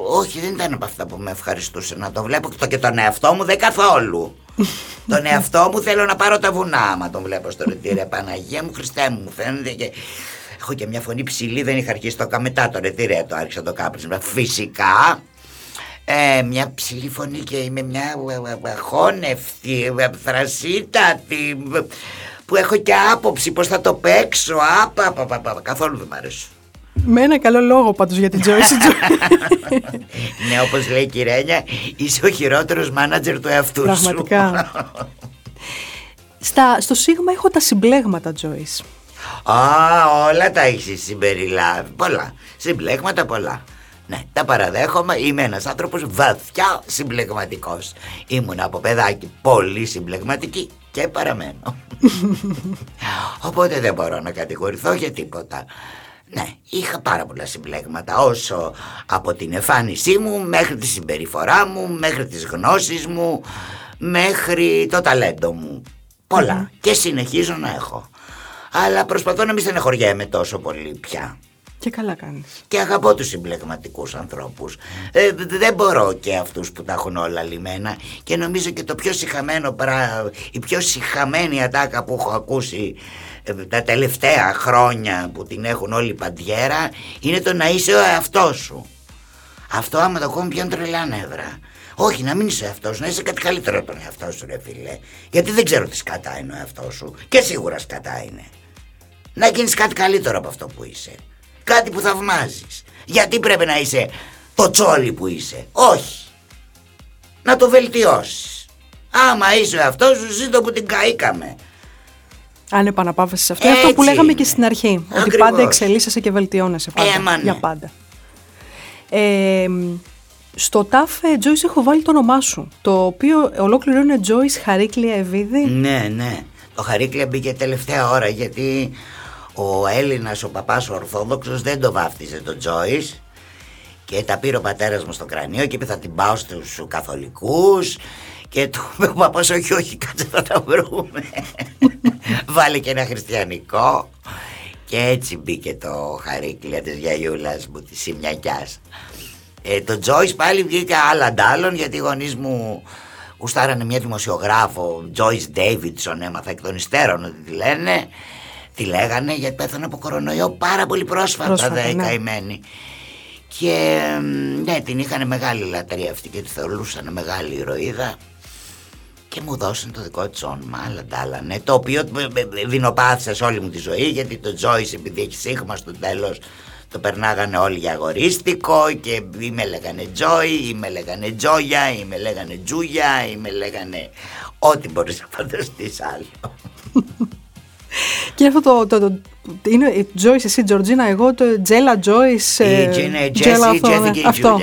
όχι δεν ήταν από αυτά που με ευχαριστούσε να το βλέπω. Και, το, και τον εαυτό μου δεν καθόλου. [LAUGHS] Τον εαυτό μου θέλω να πάρω τα βουνά άμα τον βλέπω στο ρετήρε Παναγία μου Χριστέ μου μου φαίνεται και έχω και μια φωνή ψηλή δεν είχα αρχίσει το κα- μετά το ρετήρε το άρχισα το κάπνισμα φυσικά ε, μια ψηλή φωνή και είμαι μια ε, ε, ε, χώνευτη, ε, θρασίτατη ε, που έχω και άποψη πως θα το παίξω. Άπα, απα, απα, απα, καθόλου δεν μ' αρέσει Με ένα καλό λόγο πάντως για την Joyce. [LAUGHS] ναι, όπως λέει η Κυρένια, είσαι ο χειρότερος μάνατζερ του εαυτού σου. Πραγματικά. Στα, στο Σίγμα έχω τα συμπλέγματα, Joyce. Α, όλα τα έχεις συμπεριλάβει. Πολλά. Συμπλέγματα πολλά. Ναι, τα παραδέχομαι. Είμαι ένας άνθρωπος βαθιά συμπλεγματικός. Ήμουν από παιδάκι πολύ συμπλεγματική και παραμένω. [LAUGHS] Οπότε δεν μπορώ να κατηγορηθώ για τίποτα. Ναι, είχα πάρα πολλά συμπλέγματα όσο από την εμφάνισή μου μέχρι τη συμπεριφορά μου, μέχρι τις γνώσεις μου, μέχρι το ταλέντο μου. Πολλά και συνεχίζω να έχω. Αλλά προσπαθώ να μην στεναχωριέμαι τόσο πολύ πια. Και καλά κάνεις. Και αγαπώ τους συμπλεγματικούς ανθρώπους. Ε, δε- δεν μπορώ και αυτούς που τα έχουν όλα λιμένα. Και νομίζω και το πιο συχαμένο πρα... η πιο συχαμένη ατάκα που έχω ακούσει ε, τα τελευταία χρόνια που την έχουν όλοι παντιέρα είναι το να είσαι ο εαυτός σου. Αυτό άμα το ακούω μου πιάνει τρελά νεύρα. Όχι, να μην είσαι εαυτός σου, να είσαι κάτι καλύτερο από τον εαυτό σου, ρε φίλε. Γιατί δεν ξέρω τι σκατά είναι ο εαυτός σου. Και σίγουρα σκατά είναι. Να γίνεις κάτι καλύτερο από αυτό που είσαι. Κάτι που θαυμάζεις. Γιατί πρέπει να είσαι το τσόλι που είσαι. Όχι. Να το βελτιώσεις. Άμα είσαι ο εαυτός σου, ζήτω που την καήκαμε. Αν επαναπάβεσαι σε αυτό, είναι αυτό που Έτσι λέγαμε είναι. και στην αρχή. Ότι Ακριβώς. πάντα εξελίσσεσαι και βελτιώνεσαι πάντα. Ε, μα ναι. Για πάντα. Ε, στο ΤΑΦ, ε, Joyce, έχω βάλει το όνομά σου. Το οποίο ολόκληρο είναι Joyce Χαρίκλια Ευίδη. Ναι, ναι. Το Χαρίκλια μπήκε τελευταία ώρα γιατί ο Έλληνας, ο παπάς ο Ορθόδοξος δεν το βάφτιζε τον Τζόις και τα πήρε ο πατέρας μου στο κρανίο και είπε θα την πάω στους καθολικούς και του είπε ο παπάς όχι όχι κάτσε θα τα βρούμε [LAUGHS] βάλε και ένα χριστιανικό Και έτσι μπήκε το χαρίκλια της γιαγιούλας μου, της Σιμιακιάς. Ε, το Τζόις πάλι βγήκε άλλα αντάλλων γιατί οι γονείς μου γουστάρανε μια δημοσιογράφο, Τζόις Ντέιβιτσον, έμαθα εκ των υστέρων ότι τη λένε. Τη λέγανε γιατί πέθανε από κορονοϊό πάρα πολύ πρόσφατα, πρόσφατα ναι. καημένη. Και ναι, την είχαν μεγάλη λατρεία αυτή και τη θεωρούσαν μεγάλη ηρωίδα και μου δώσαν το δικό της όνομα, άλλα τα ναι, το οποίο δεινοπάθησα σε όλη μου τη ζωή γιατί το Joyce επειδή έχει σύγχυμα στο τέλος το περνάγανε όλοι για αγορίστικο και ή με λέγανε Joy, ή με λέγανε Τζόγια, ή με λέγανε Τζούγια, ή με λέγανε ό,τι μπορείς να φανταστείς άλλο. Και αυτό το, το, το, είναι η Joyce, εσύ Τζορτζίνα, εγώ το Τζέλα Joyce. Η Τζέλα αυτό.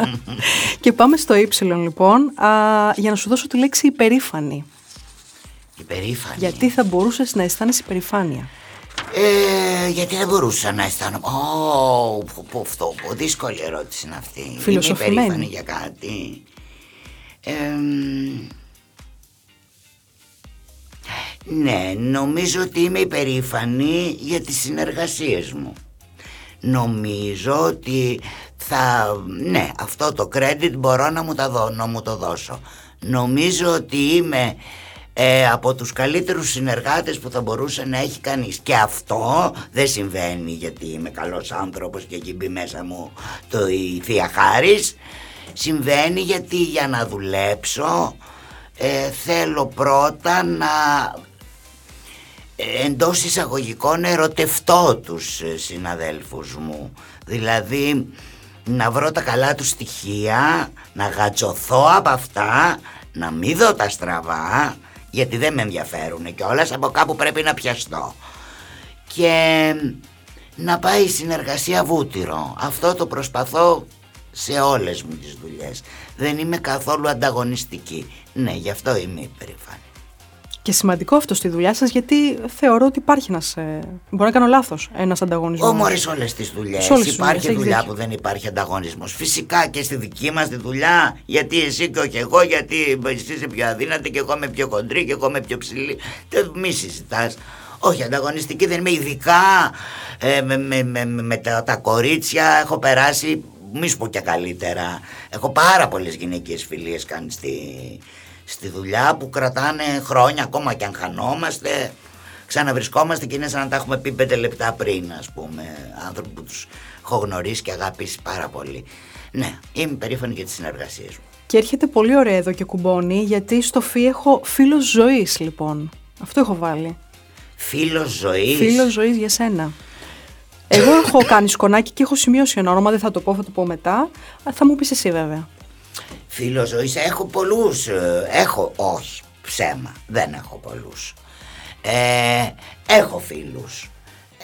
[LAUGHS] και πάμε στο Y λοιπόν, α, για να σου δώσω τη λέξη υπερήφανη. Υπερήφανη. Γιατί θα μπορούσες να αισθάνεσαι υπερηφάνεια; Ε, γιατί δεν μπορούσα να αισθάνομαι. Ω, oh, αυτό, δύσκολη ερώτηση είναι αυτή. Φιλοσοφημένη. Είμαι υπερήφανη για κάτι. Ε, ναι, νομίζω ότι είμαι υπερήφανη για τις συνεργασίες μου. Νομίζω ότι θα... Ναι, αυτό το credit μπορώ να μου, τα δω, να μου το δώσω. Νομίζω ότι είμαι ε, από τους καλύτερους συνεργάτες που θα μπορούσε να έχει κανείς. Και αυτό δεν συμβαίνει γιατί είμαι καλός άνθρωπος και εκεί μπει μέσα μου το, η Θεία Χάρης. Συμβαίνει γιατί για να δουλέψω ε, θέλω πρώτα να εντός εισαγωγικών ερωτευτώ τους ε, συναδέλφους μου. Δηλαδή να βρω τα καλά τους στοιχεία να γατζωθώ από αυτά να μην δω τα στραβά γιατί δεν με ενδιαφέρουν και όλες από κάπου πρέπει να πιαστώ. Και να πάει η συνεργασία βούτυρο. Αυτό το προσπαθώ σε όλες μου τις δουλειές. Δεν είμαι καθόλου ανταγωνιστική. Ναι γι' αυτό είμαι υπερήφανη και σημαντικό αυτό στη δουλειά σας, γιατί θεωρώ ότι υπάρχει ένας. Ε, μπορεί να κάνω λάθος. Ένας ανταγωνισμός. Όμω σε όλες τις δουλειές. Υπάρχει δουλειά που δεν υπάρχει ανταγωνισμός. Φυσικά και στη δική μας τη δουλειά, γιατί εσύ και όχι εγώ, γιατί εσύ είσαι πιο αδύνατη και εγώ είμαι πιο κοντρή και εγώ είμαι πιο ψηλή. Δεν μη συζητάς. Όχι, ανταγωνιστική δεν είμαι. Ειδικά ε, με, με, με, με τα, τα κορίτσια έχω περάσει. Μη σου πω και καλύτερα. Έχω πάρα πολλές γυναικείε φιλίες κάνει στη, στη δουλειά που κρατάνε χρόνια ακόμα και αν χανόμαστε. Ξαναβρισκόμαστε και είναι σαν να τα έχουμε πει πέντε λεπτά πριν ας πούμε. Άνθρωποι που τους έχω γνωρίσει και αγάπησει πάρα πολύ. Ναι είμαι περήφανη για τις συνεργασίες μου. Και έρχεται πολύ ωραίο εδώ και κουμπώνει γιατί στο ΦΥ έχω φίλος ζωής λοιπόν. Αυτό έχω βάλει. Φίλος ζωής; Φίλος ζωής για σένα. Εγώ έχω [LAUGHS] κάνει σκονάκι και έχω σημειώσει ένα όνομα, δεν θα το πω, θα το πω μετά. Θα μου πεις εσύ βέβαια. Φίλο ζωής έχω πολλούς, ε, έχω, όχι ψέμα, δεν έχω πολλούς. Ε, έχω φίλους,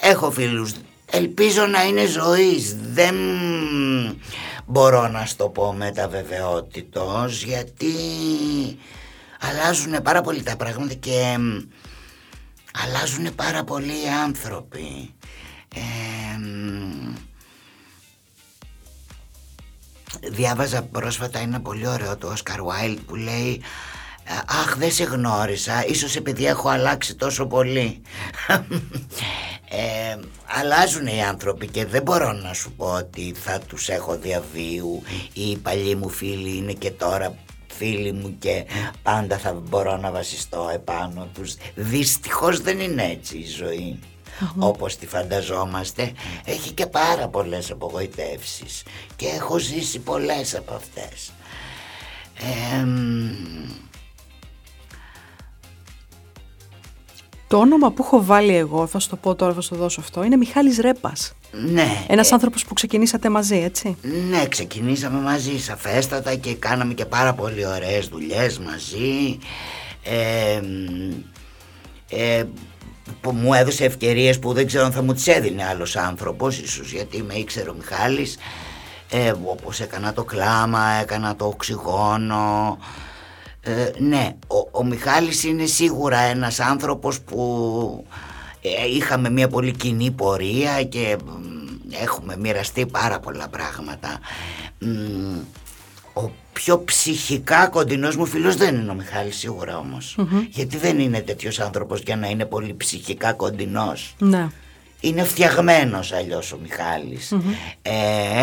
έχω φίλους, ελπίζω να είναι ζωής, δεν μπορώ να στο πω με τα βεβαιότητος γιατί αλλάζουν πάρα πολύ τα πράγματα και αλλάζουν πάρα πολύ οι άνθρωποι. Ε, Διάβαζα πρόσφατα ένα πολύ ωραίο του Όσκαρ Βάιλτ που λέει Αχ δεν σε γνώρισα Ίσως επειδή έχω αλλάξει τόσο πολύ ε, Αλλάζουν οι άνθρωποι και δεν μπορώ να σου πω ότι θα τους έχω διαβίου Οι παλιοί μου φίλοι είναι και τώρα φίλοι μου και πάντα θα μπορώ να βασιστώ επάνω τους. Δυστυχώς δεν είναι έτσι η ζωή όπως τη φανταζόμαστε έχει και πάρα πολλές απογοητεύσεις και έχω ζήσει πολλές από αυτές Το όνομα που έχω βάλει εγώ, θα σου το πω τώρα, θα σου το δώσω αυτό, είναι Μιχάλης Ρέπας. Ναι. Ένας ε, άνθρωπος που ξεκινήσατε μαζί, έτσι. Ναι, ξεκινήσαμε μαζί, σαφέστατα και κάναμε και πάρα πολύ ωραίες δουλειές μαζί. Ε, ε, που μου έδωσε ευκαιρίες που δεν ξέρω αν θα μου τις έδινε άλλος άνθρωπος ίσως γιατί με ήξερε ο Μιχάλης. Ε, όπως έκανα το κλάμα, έκανα το οξυγόνο. Ε, ναι, ο, ο Μιχάλης είναι σίγουρα ένας άνθρωπος που ε, είχαμε μια πολύ κοινή πορεία και έχουμε μοιραστεί πάρα πολλά πράγματα. Ο πιο ψυχικά κοντινός μου φίλος δεν είναι ο Μιχάλης σίγουρα όμως. Γιατί δεν είναι τέτοιος άνθρωπος για να είναι πολύ ψυχικά κοντινός. Ναι. είναι φτιαγμένος αλλιώς ο μιχαλης ε,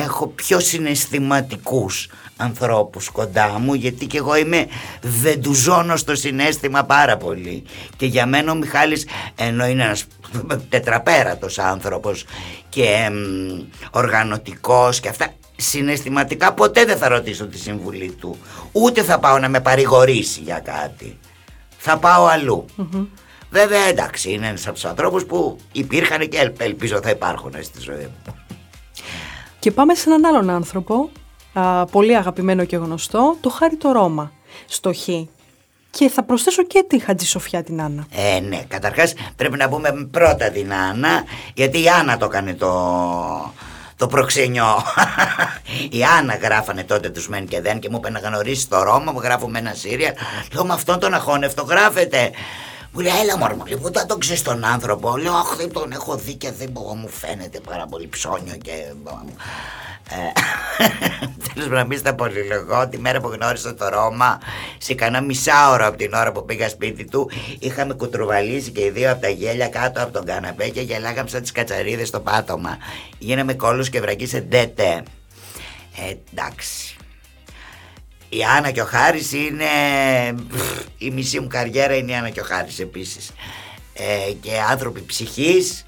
έχω πιο συναισθηματικούς ανθρώπους κοντά μου γιατί και εγώ είμαι βεντουζώνω στο συνέστημα πάρα πολύ. Και για μένα ο Μιχάλης ενώ είναι ένας τετραπέρατος άνθρωπος και εμ, οργανωτικός και αυτά συναισθηματικά ποτέ δεν θα ρωτήσω τη συμβουλή του ούτε θα πάω να με παρηγορήσει για κάτι θα πάω Βέβαια εντάξει είναι ένας από τους ανθρώπους που υπήρχαν και ελπίζω θα υπάρχουν στη ζωή μου. Και πάμε σε έναν άλλον άνθρωπο, α, πολύ αγαπημένο και γνωστό, το Χάρη το Ρώμα, στο Χ. Και θα προσθέσω και τη Χατζη Σοφιά την Άννα. Ε, ναι, καταρχάς πρέπει να πούμε πρώτα την Άννα, γιατί η Άννα το έκανε το, το προξενιό. [LAUGHS] η Άννα γράφανε τότε τους μεν και δεν και μου είπε να γνωρίσει το Ρώμα, μου γράφουμε ένα Σύρια. Λέω με αυτόν τον αχώνευτο γράφεται. Μου λέει, έλα μωρό μου, λοιπόν, δεν τον ξέρει τον άνθρωπο. Λέω, Αχ, δεν τον έχω δει και δεν μπορώ, μου φαίνεται πάρα πολύ ψώνιο και. Ε, [LAUGHS] Θέλω να μην στα πολύ λεγό, τη μέρα που γνώρισα το Ρώμα, σε κανένα μισάωρο από την ώρα που πήγα σπίτι του, είχαμε κουτρουβαλίσει και οι δύο από τα γέλια κάτω από τον καναπέ και γελάγαμε σαν τις κατσαρίδες στο πάτωμα. Γίναμε κόλλους και βρακί σε ντέτε. Ε, εντάξει. Η Άννα και ο Χάρης είναι... Η μισή μου καριέρα είναι η Άννα και ο Χάρης επίσης. Ε, και άνθρωποι ψυχής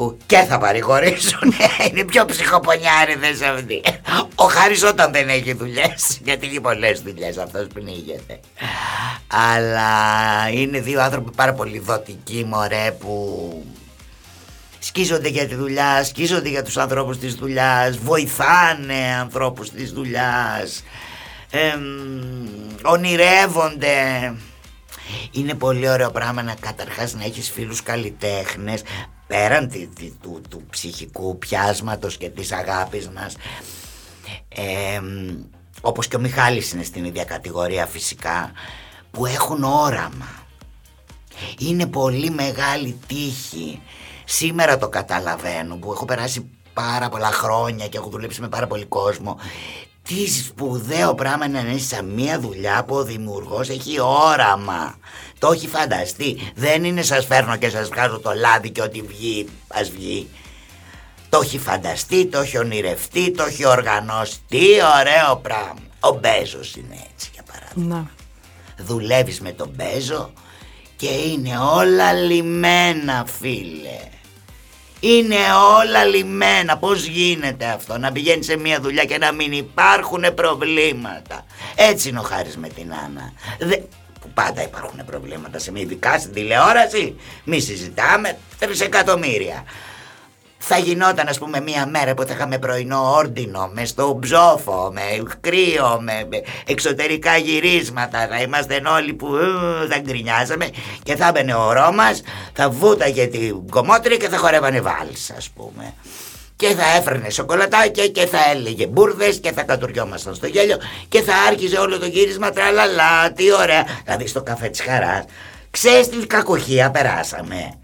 που και θα παρηγορήσουν. [LAUGHS] Είναι πιο ψυχοπονιάριδες αυτοί. Ο Χάρης όταν δεν έχει δουλειές γιατί έχει πολλές δουλειές αυτός πνίγεται. Αλλά είναι δύο άνθρωποι πάρα πολύ δοτικοί μωρέ που σκίζονται για τη δουλειά σκίζονται για τους ανθρώπους της δουλειάς βοηθάνε ανθρώπους της δουλειάς ε, ονειρεύονται. Είναι πολύ ωραίο πράγμα να καταρχάς να έχεις φίλους καλλιτέχνες πέραν του, του, ψυχικού πιάσματος και της αγάπης μας ε, όπως και ο Μιχάλης είναι στην ίδια κατηγορία φυσικά που έχουν όραμα. Είναι πολύ μεγάλη τύχη. Σήμερα το καταλαβαίνω που έχω περάσει πάρα πολλά χρόνια και έχω δουλέψει με πάρα πολύ κόσμο τι σπουδαίο πράγμα να είναι σε μία δουλειά που ο δημιουργός έχει όραμα. Το έχει φανταστεί. Δεν είναι σας φέρνω και σας βγάζω το λάδι και ό,τι βγει ας βγει. Το έχει φανταστεί, το έχει ονειρευτεί, το έχει οργανώσει. Τι ωραίο πράγμα. Ο Μπέζος είναι έτσι για παράδειγμα. Να. Δουλεύεις με τον Μπέζο και είναι όλα λιμένα φίλε. Είναι όλα λιμένα. Πώς γίνεται αυτό να πηγαίνεις σε μια δουλειά και να μην υπάρχουν προβλήματα. Έτσι είναι ο Χάρης με την Άννα. Πάντα υπάρχουν προβλήματα σε μια ειδικά στην τηλεόραση. Μη συζητάμε. Τρισεκατομμύρια θα γινόταν ας πούμε μία μέρα που θα είχαμε πρωινό όρντινο με στο ψόφο, με κρύο, με εξωτερικά γυρίσματα θα είμαστε όλοι που ε, θα γκρινιάζαμε και θα έμπαινε ο Ρώμας, θα βούταγε την κομμότρια και θα χορεύανε βάλς ας πούμε και θα έφερνε σοκολατάκια και θα έλεγε μπουρδες και θα κατουριόμασταν στο γέλιο και θα άρχιζε όλο το γύρισμα τραλαλά, τι ωραία, δηλαδή στο καφέ της χαράς. Ξέρεις τι κακοχία περάσαμε.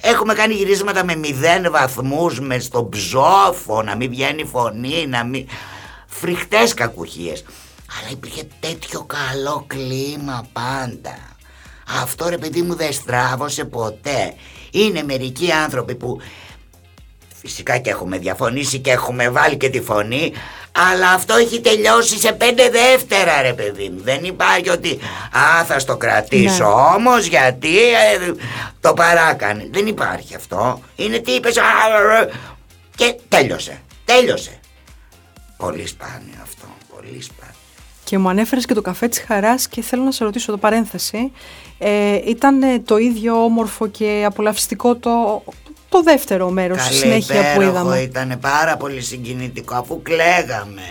Έχουμε κάνει γυρίσματα με μηδέν βαθμούς, με στον ψόφο, να μην βγαίνει φωνή, να μην... Φρικτές κακουχίες. Αλλά υπήρχε τέτοιο καλό κλίμα πάντα. Αυτό ρε παιδί μου δεν στράβωσε ποτέ. Είναι μερικοί άνθρωποι που Φυσικά και έχουμε διαφωνήσει και έχουμε βάλει και τη φωνή αλλά αυτό έχει τελειώσει σε πέντε δεύτερα ρε παιδί μου. Δεν υπάρχει ότι α θα στο κρατήσω ναι. όμως γιατί ε, το παράκανε. Δεν υπάρχει αυτό. Είναι τι είπες και τέλειωσε. Τέλειωσε. Πολύ σπάνιο αυτό. Πολύ σπάνιο. Και μου ανέφερες και το καφέ της χαράς και θέλω να σε ρωτήσω το παρένθεση. Ε, ήταν το ίδιο όμορφο και απολαυστικό το, το δεύτερο μέρος στη συνέχεια που είδαμε. ήταν πάρα πολύ συγκινητικό αφού κλαίγαμε.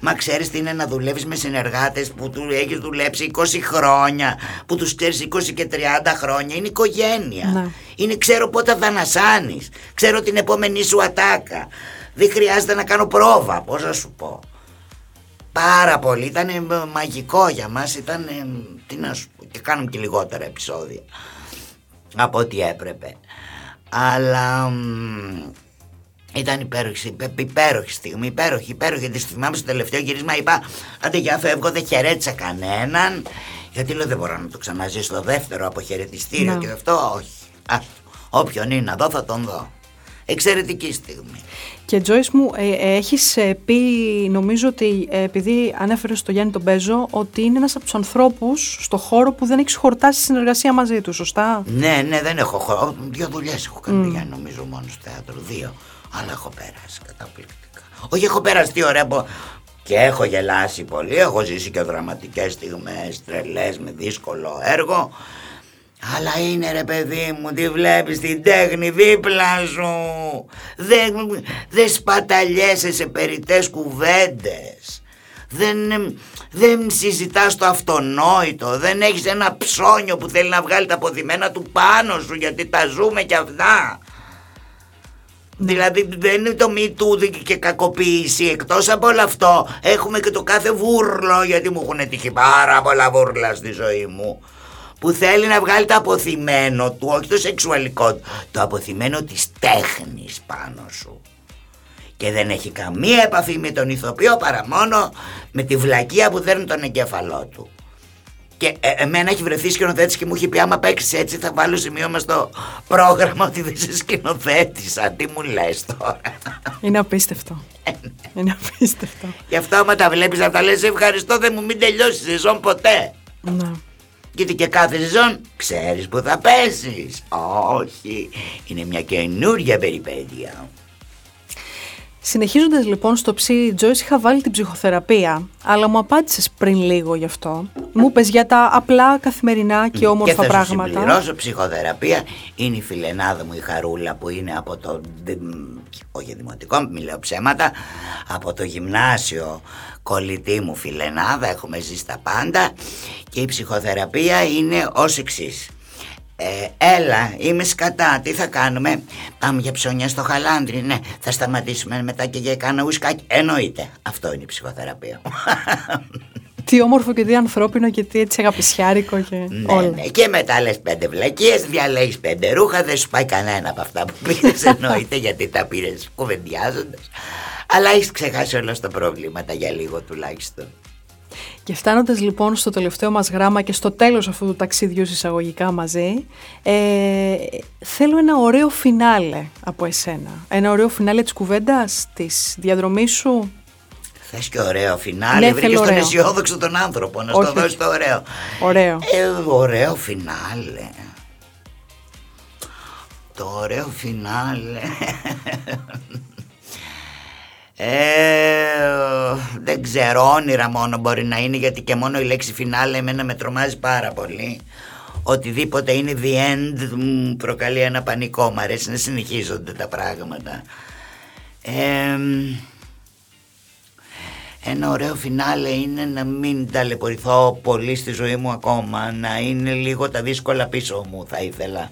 Μα ξέρεις τι είναι να δουλεύεις με συνεργάτες που του έχεις δουλέψει 20 χρόνια, που τους ξέρεις 20 και 30 χρόνια. Είναι οικογένεια. Ναι. Είναι ξέρω πότε θα ανασάνεις. Ξέρω την επόμενη σου ατάκα. Δεν χρειάζεται να κάνω πρόβα. Πώς να σου πω. Πάρα πολύ. Ήταν μαγικό για μας. Ήταν. Τι να σου πω. Και κάνουμε και λιγότερα επεισόδια από ό,τι έπρεπε αλλά ήταν υπέροχη, υπέροχη στιγμή, υπέροχη, υπέροχη. Τη θυμάμαι στο τελευταίο γύρισμα. Είπα: Άντε, για φεύγω, δεν χαιρέτησα κανέναν. Γιατί λέω: Δεν μπορώ να το ξαναζήσω στο δεύτερο αποχαιρετιστήριο ναι. και αυτό, όχι. Α, Όποιον είναι να δω θα τον δω. Εξαιρετική στιγμή. Και Τζόις μου, ε, ε, έχεις ε, πει, νομίζω ότι ε, επειδή ανέφερες στο Γιάννη τον Πέζο, ότι είναι ένας από τους ανθρώπους στο χώρο που δεν έχεις χορτάσει συνεργασία μαζί του, σωστά; Ναι, ναι, δεν έχω χώρο. Δύο δουλειές έχω κάνει, mm. Γιάννη, νομίζω μόνο στο θέατρο. Δύο. Αλλά έχω πέρασει καταπληκτικά. Όχι, έχω πέρασει τι ωραία που... Και έχω γελάσει πολύ, έχω ζήσει και δραματικές στιγμές, τρελές με δύσκολο έργο. Αλλά είναι ρε παιδί μου, τι βλέπεις την τέχνη δίπλα σου. Δεν, δεν σπαταλιέσαι σε περιττές κουβέντες. Δεν, δεν συζητάς το αυτονόητο. Δεν έχεις ένα ψώνιο που θέλει να βγάλει τα αποθυμένα του πάνω σου γιατί τα ζούμε κι αυτά. Δηλαδή δεν είναι το μη τούδι και κακοποίηση. Εκτός από όλο αυτό έχουμε και το κάθε βούρλο γιατί μου έχουν τύχει πάρα πολλά βούρλα στη ζωή μου που θέλει να βγάλει το αποθυμένο του, όχι το σεξουαλικό του, το αποθυμένο της τέχνης πάνω σου. Και δεν έχει καμία επαφή με τον ηθοποιό παρά μόνο με τη βλακεία που δέρνει τον εγκέφαλό του. Και ε, εμένα έχει βρεθεί σκηνοθέτης και μου έχει πει: Άμα παίξεις έτσι, θα βάλω σημείωμα στο πρόγραμμα ότι δεν σε σκηνοθέτησα. Τι μου λες τώρα. Είναι απίστευτο. Ε, ναι. Είναι απίστευτο. Γι' αυτό, άμα τα βλέπεις, να τα λες: Ευχαριστώ, δεν μου μην τελειώσεις η σεζόν ποτέ. Ναι. Γιατί και κάθε σεζόν ξέρεις που θα πέσεις. Όχι, είναι μια καινούρια περιπέτεια. Συνεχίζοντας λοιπόν στο ψή Joyce είχα βάλει την ψυχοθεραπεία, αλλά μου απάντησες πριν λίγο γι' αυτό. Μου πες για τα απλά καθημερινά και όμορφα και θα πράγματα. Και θα συμπληρώσω ψυχοθεραπεία. Είναι η φιλενάδα μου η Χαρούλα που είναι από το, όχι δημοτικό, μην λέω ψέματα, από το γυμνάσιο κολλητή μου φιλενάδα, έχουμε ζήσει τα πάντα και η ψυχοθεραπεία είναι ως εξής. Ε, έλα, είμαι σκατά, τι θα κάνουμε; Πάμε για ψώνια στο χαλάντρι, ναι. Θα σταματήσουμε μετά και για κάνα ουσκάκι. Εννοείται. Αυτό είναι η ψυχοθεραπεία. [LAUGHS] Τι όμορφο και τι ανθρώπινο και τι έτσι αγαπησιάρικο και ναι, όλα. Ναι. Και μετά λες πέντε βλακίες, διαλέγεις πέντε ρούχα, δεν σου πάει κανένα από αυτά που πήρες. [LAUGHS] εννοείται γιατί τα πήρες κουβεντιάζοντας. Αλλά έχεις ξεχάσει όλα τα προβλήματα για λίγο τουλάχιστον. Και φτάνοντας λοιπόν στο τελευταίο μας γράμμα και στο τέλος αυτού του ταξίδιου εισαγωγικά μαζί, ε, θέλω ένα ωραίο φινάλε από εσένα. Ένα ωραίο φινάλε της κουβέντας, της διαδρομής σου. Θες και ωραίο φινάλε, ναι, βρήκες τον αισιόδοξο τον άνθρωπο, να στο δώσεις το ωραίο. Ωραίο. Ε, ωραίο φινάλε. Το ωραίο φινάλε. [LAUGHS] Ε, δεν ξέρω, όνειρα μόνο μπορεί να είναι γιατί και μόνο η λέξη φινάλε εμένα με τρομάζει πάρα πολύ. Οτιδήποτε είναι the end μου προκαλεί ένα πανικό, μου αρέσει να συνεχίζονται τα πράγματα. ένα ωραίο φινάλε είναι να μην ταλαιπωρηθώ πολύ στη ζωή μου ακόμα, να είναι λίγο τα δύσκολα πίσω μου θα ήθελα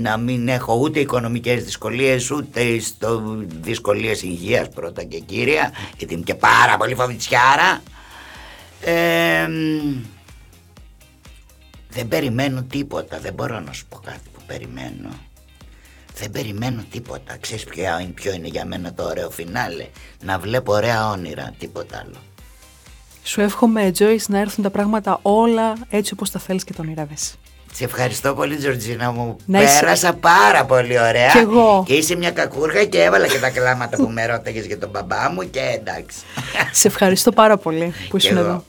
να μην έχω ούτε οικονομικές δυσκολίες ούτε στο δυσκολίες υγείας πρώτα και κύρια γιατί είμαι και πάρα πολύ φοβητσιάρα. Ε, δεν περιμένω τίποτα. Δεν μπορώ να σου πω κάτι που περιμένω. Δεν περιμένω τίποτα. Ξέρεις ποιο είναι, ποιο είναι για μένα το ωραίο φινάλε; Να βλέπω ωραία όνειρα τίποτα άλλο. Σου εύχομαι Joyce να έρθουν τα πράγματα όλα έτσι όπως τα θέλεις και τον ονειρεύεσαι σε ευχαριστώ πολύ Τζορτζίνα μου. Να Πέρασα πάρα πολύ ωραία. Και εγώ. Και είσαι μια κακούργα και έβαλα και τα κλάματα που με ρώταγες για τον μπαμπά μου και εντάξει. Σε ευχαριστώ πάρα πολύ που ήσουν εδώ.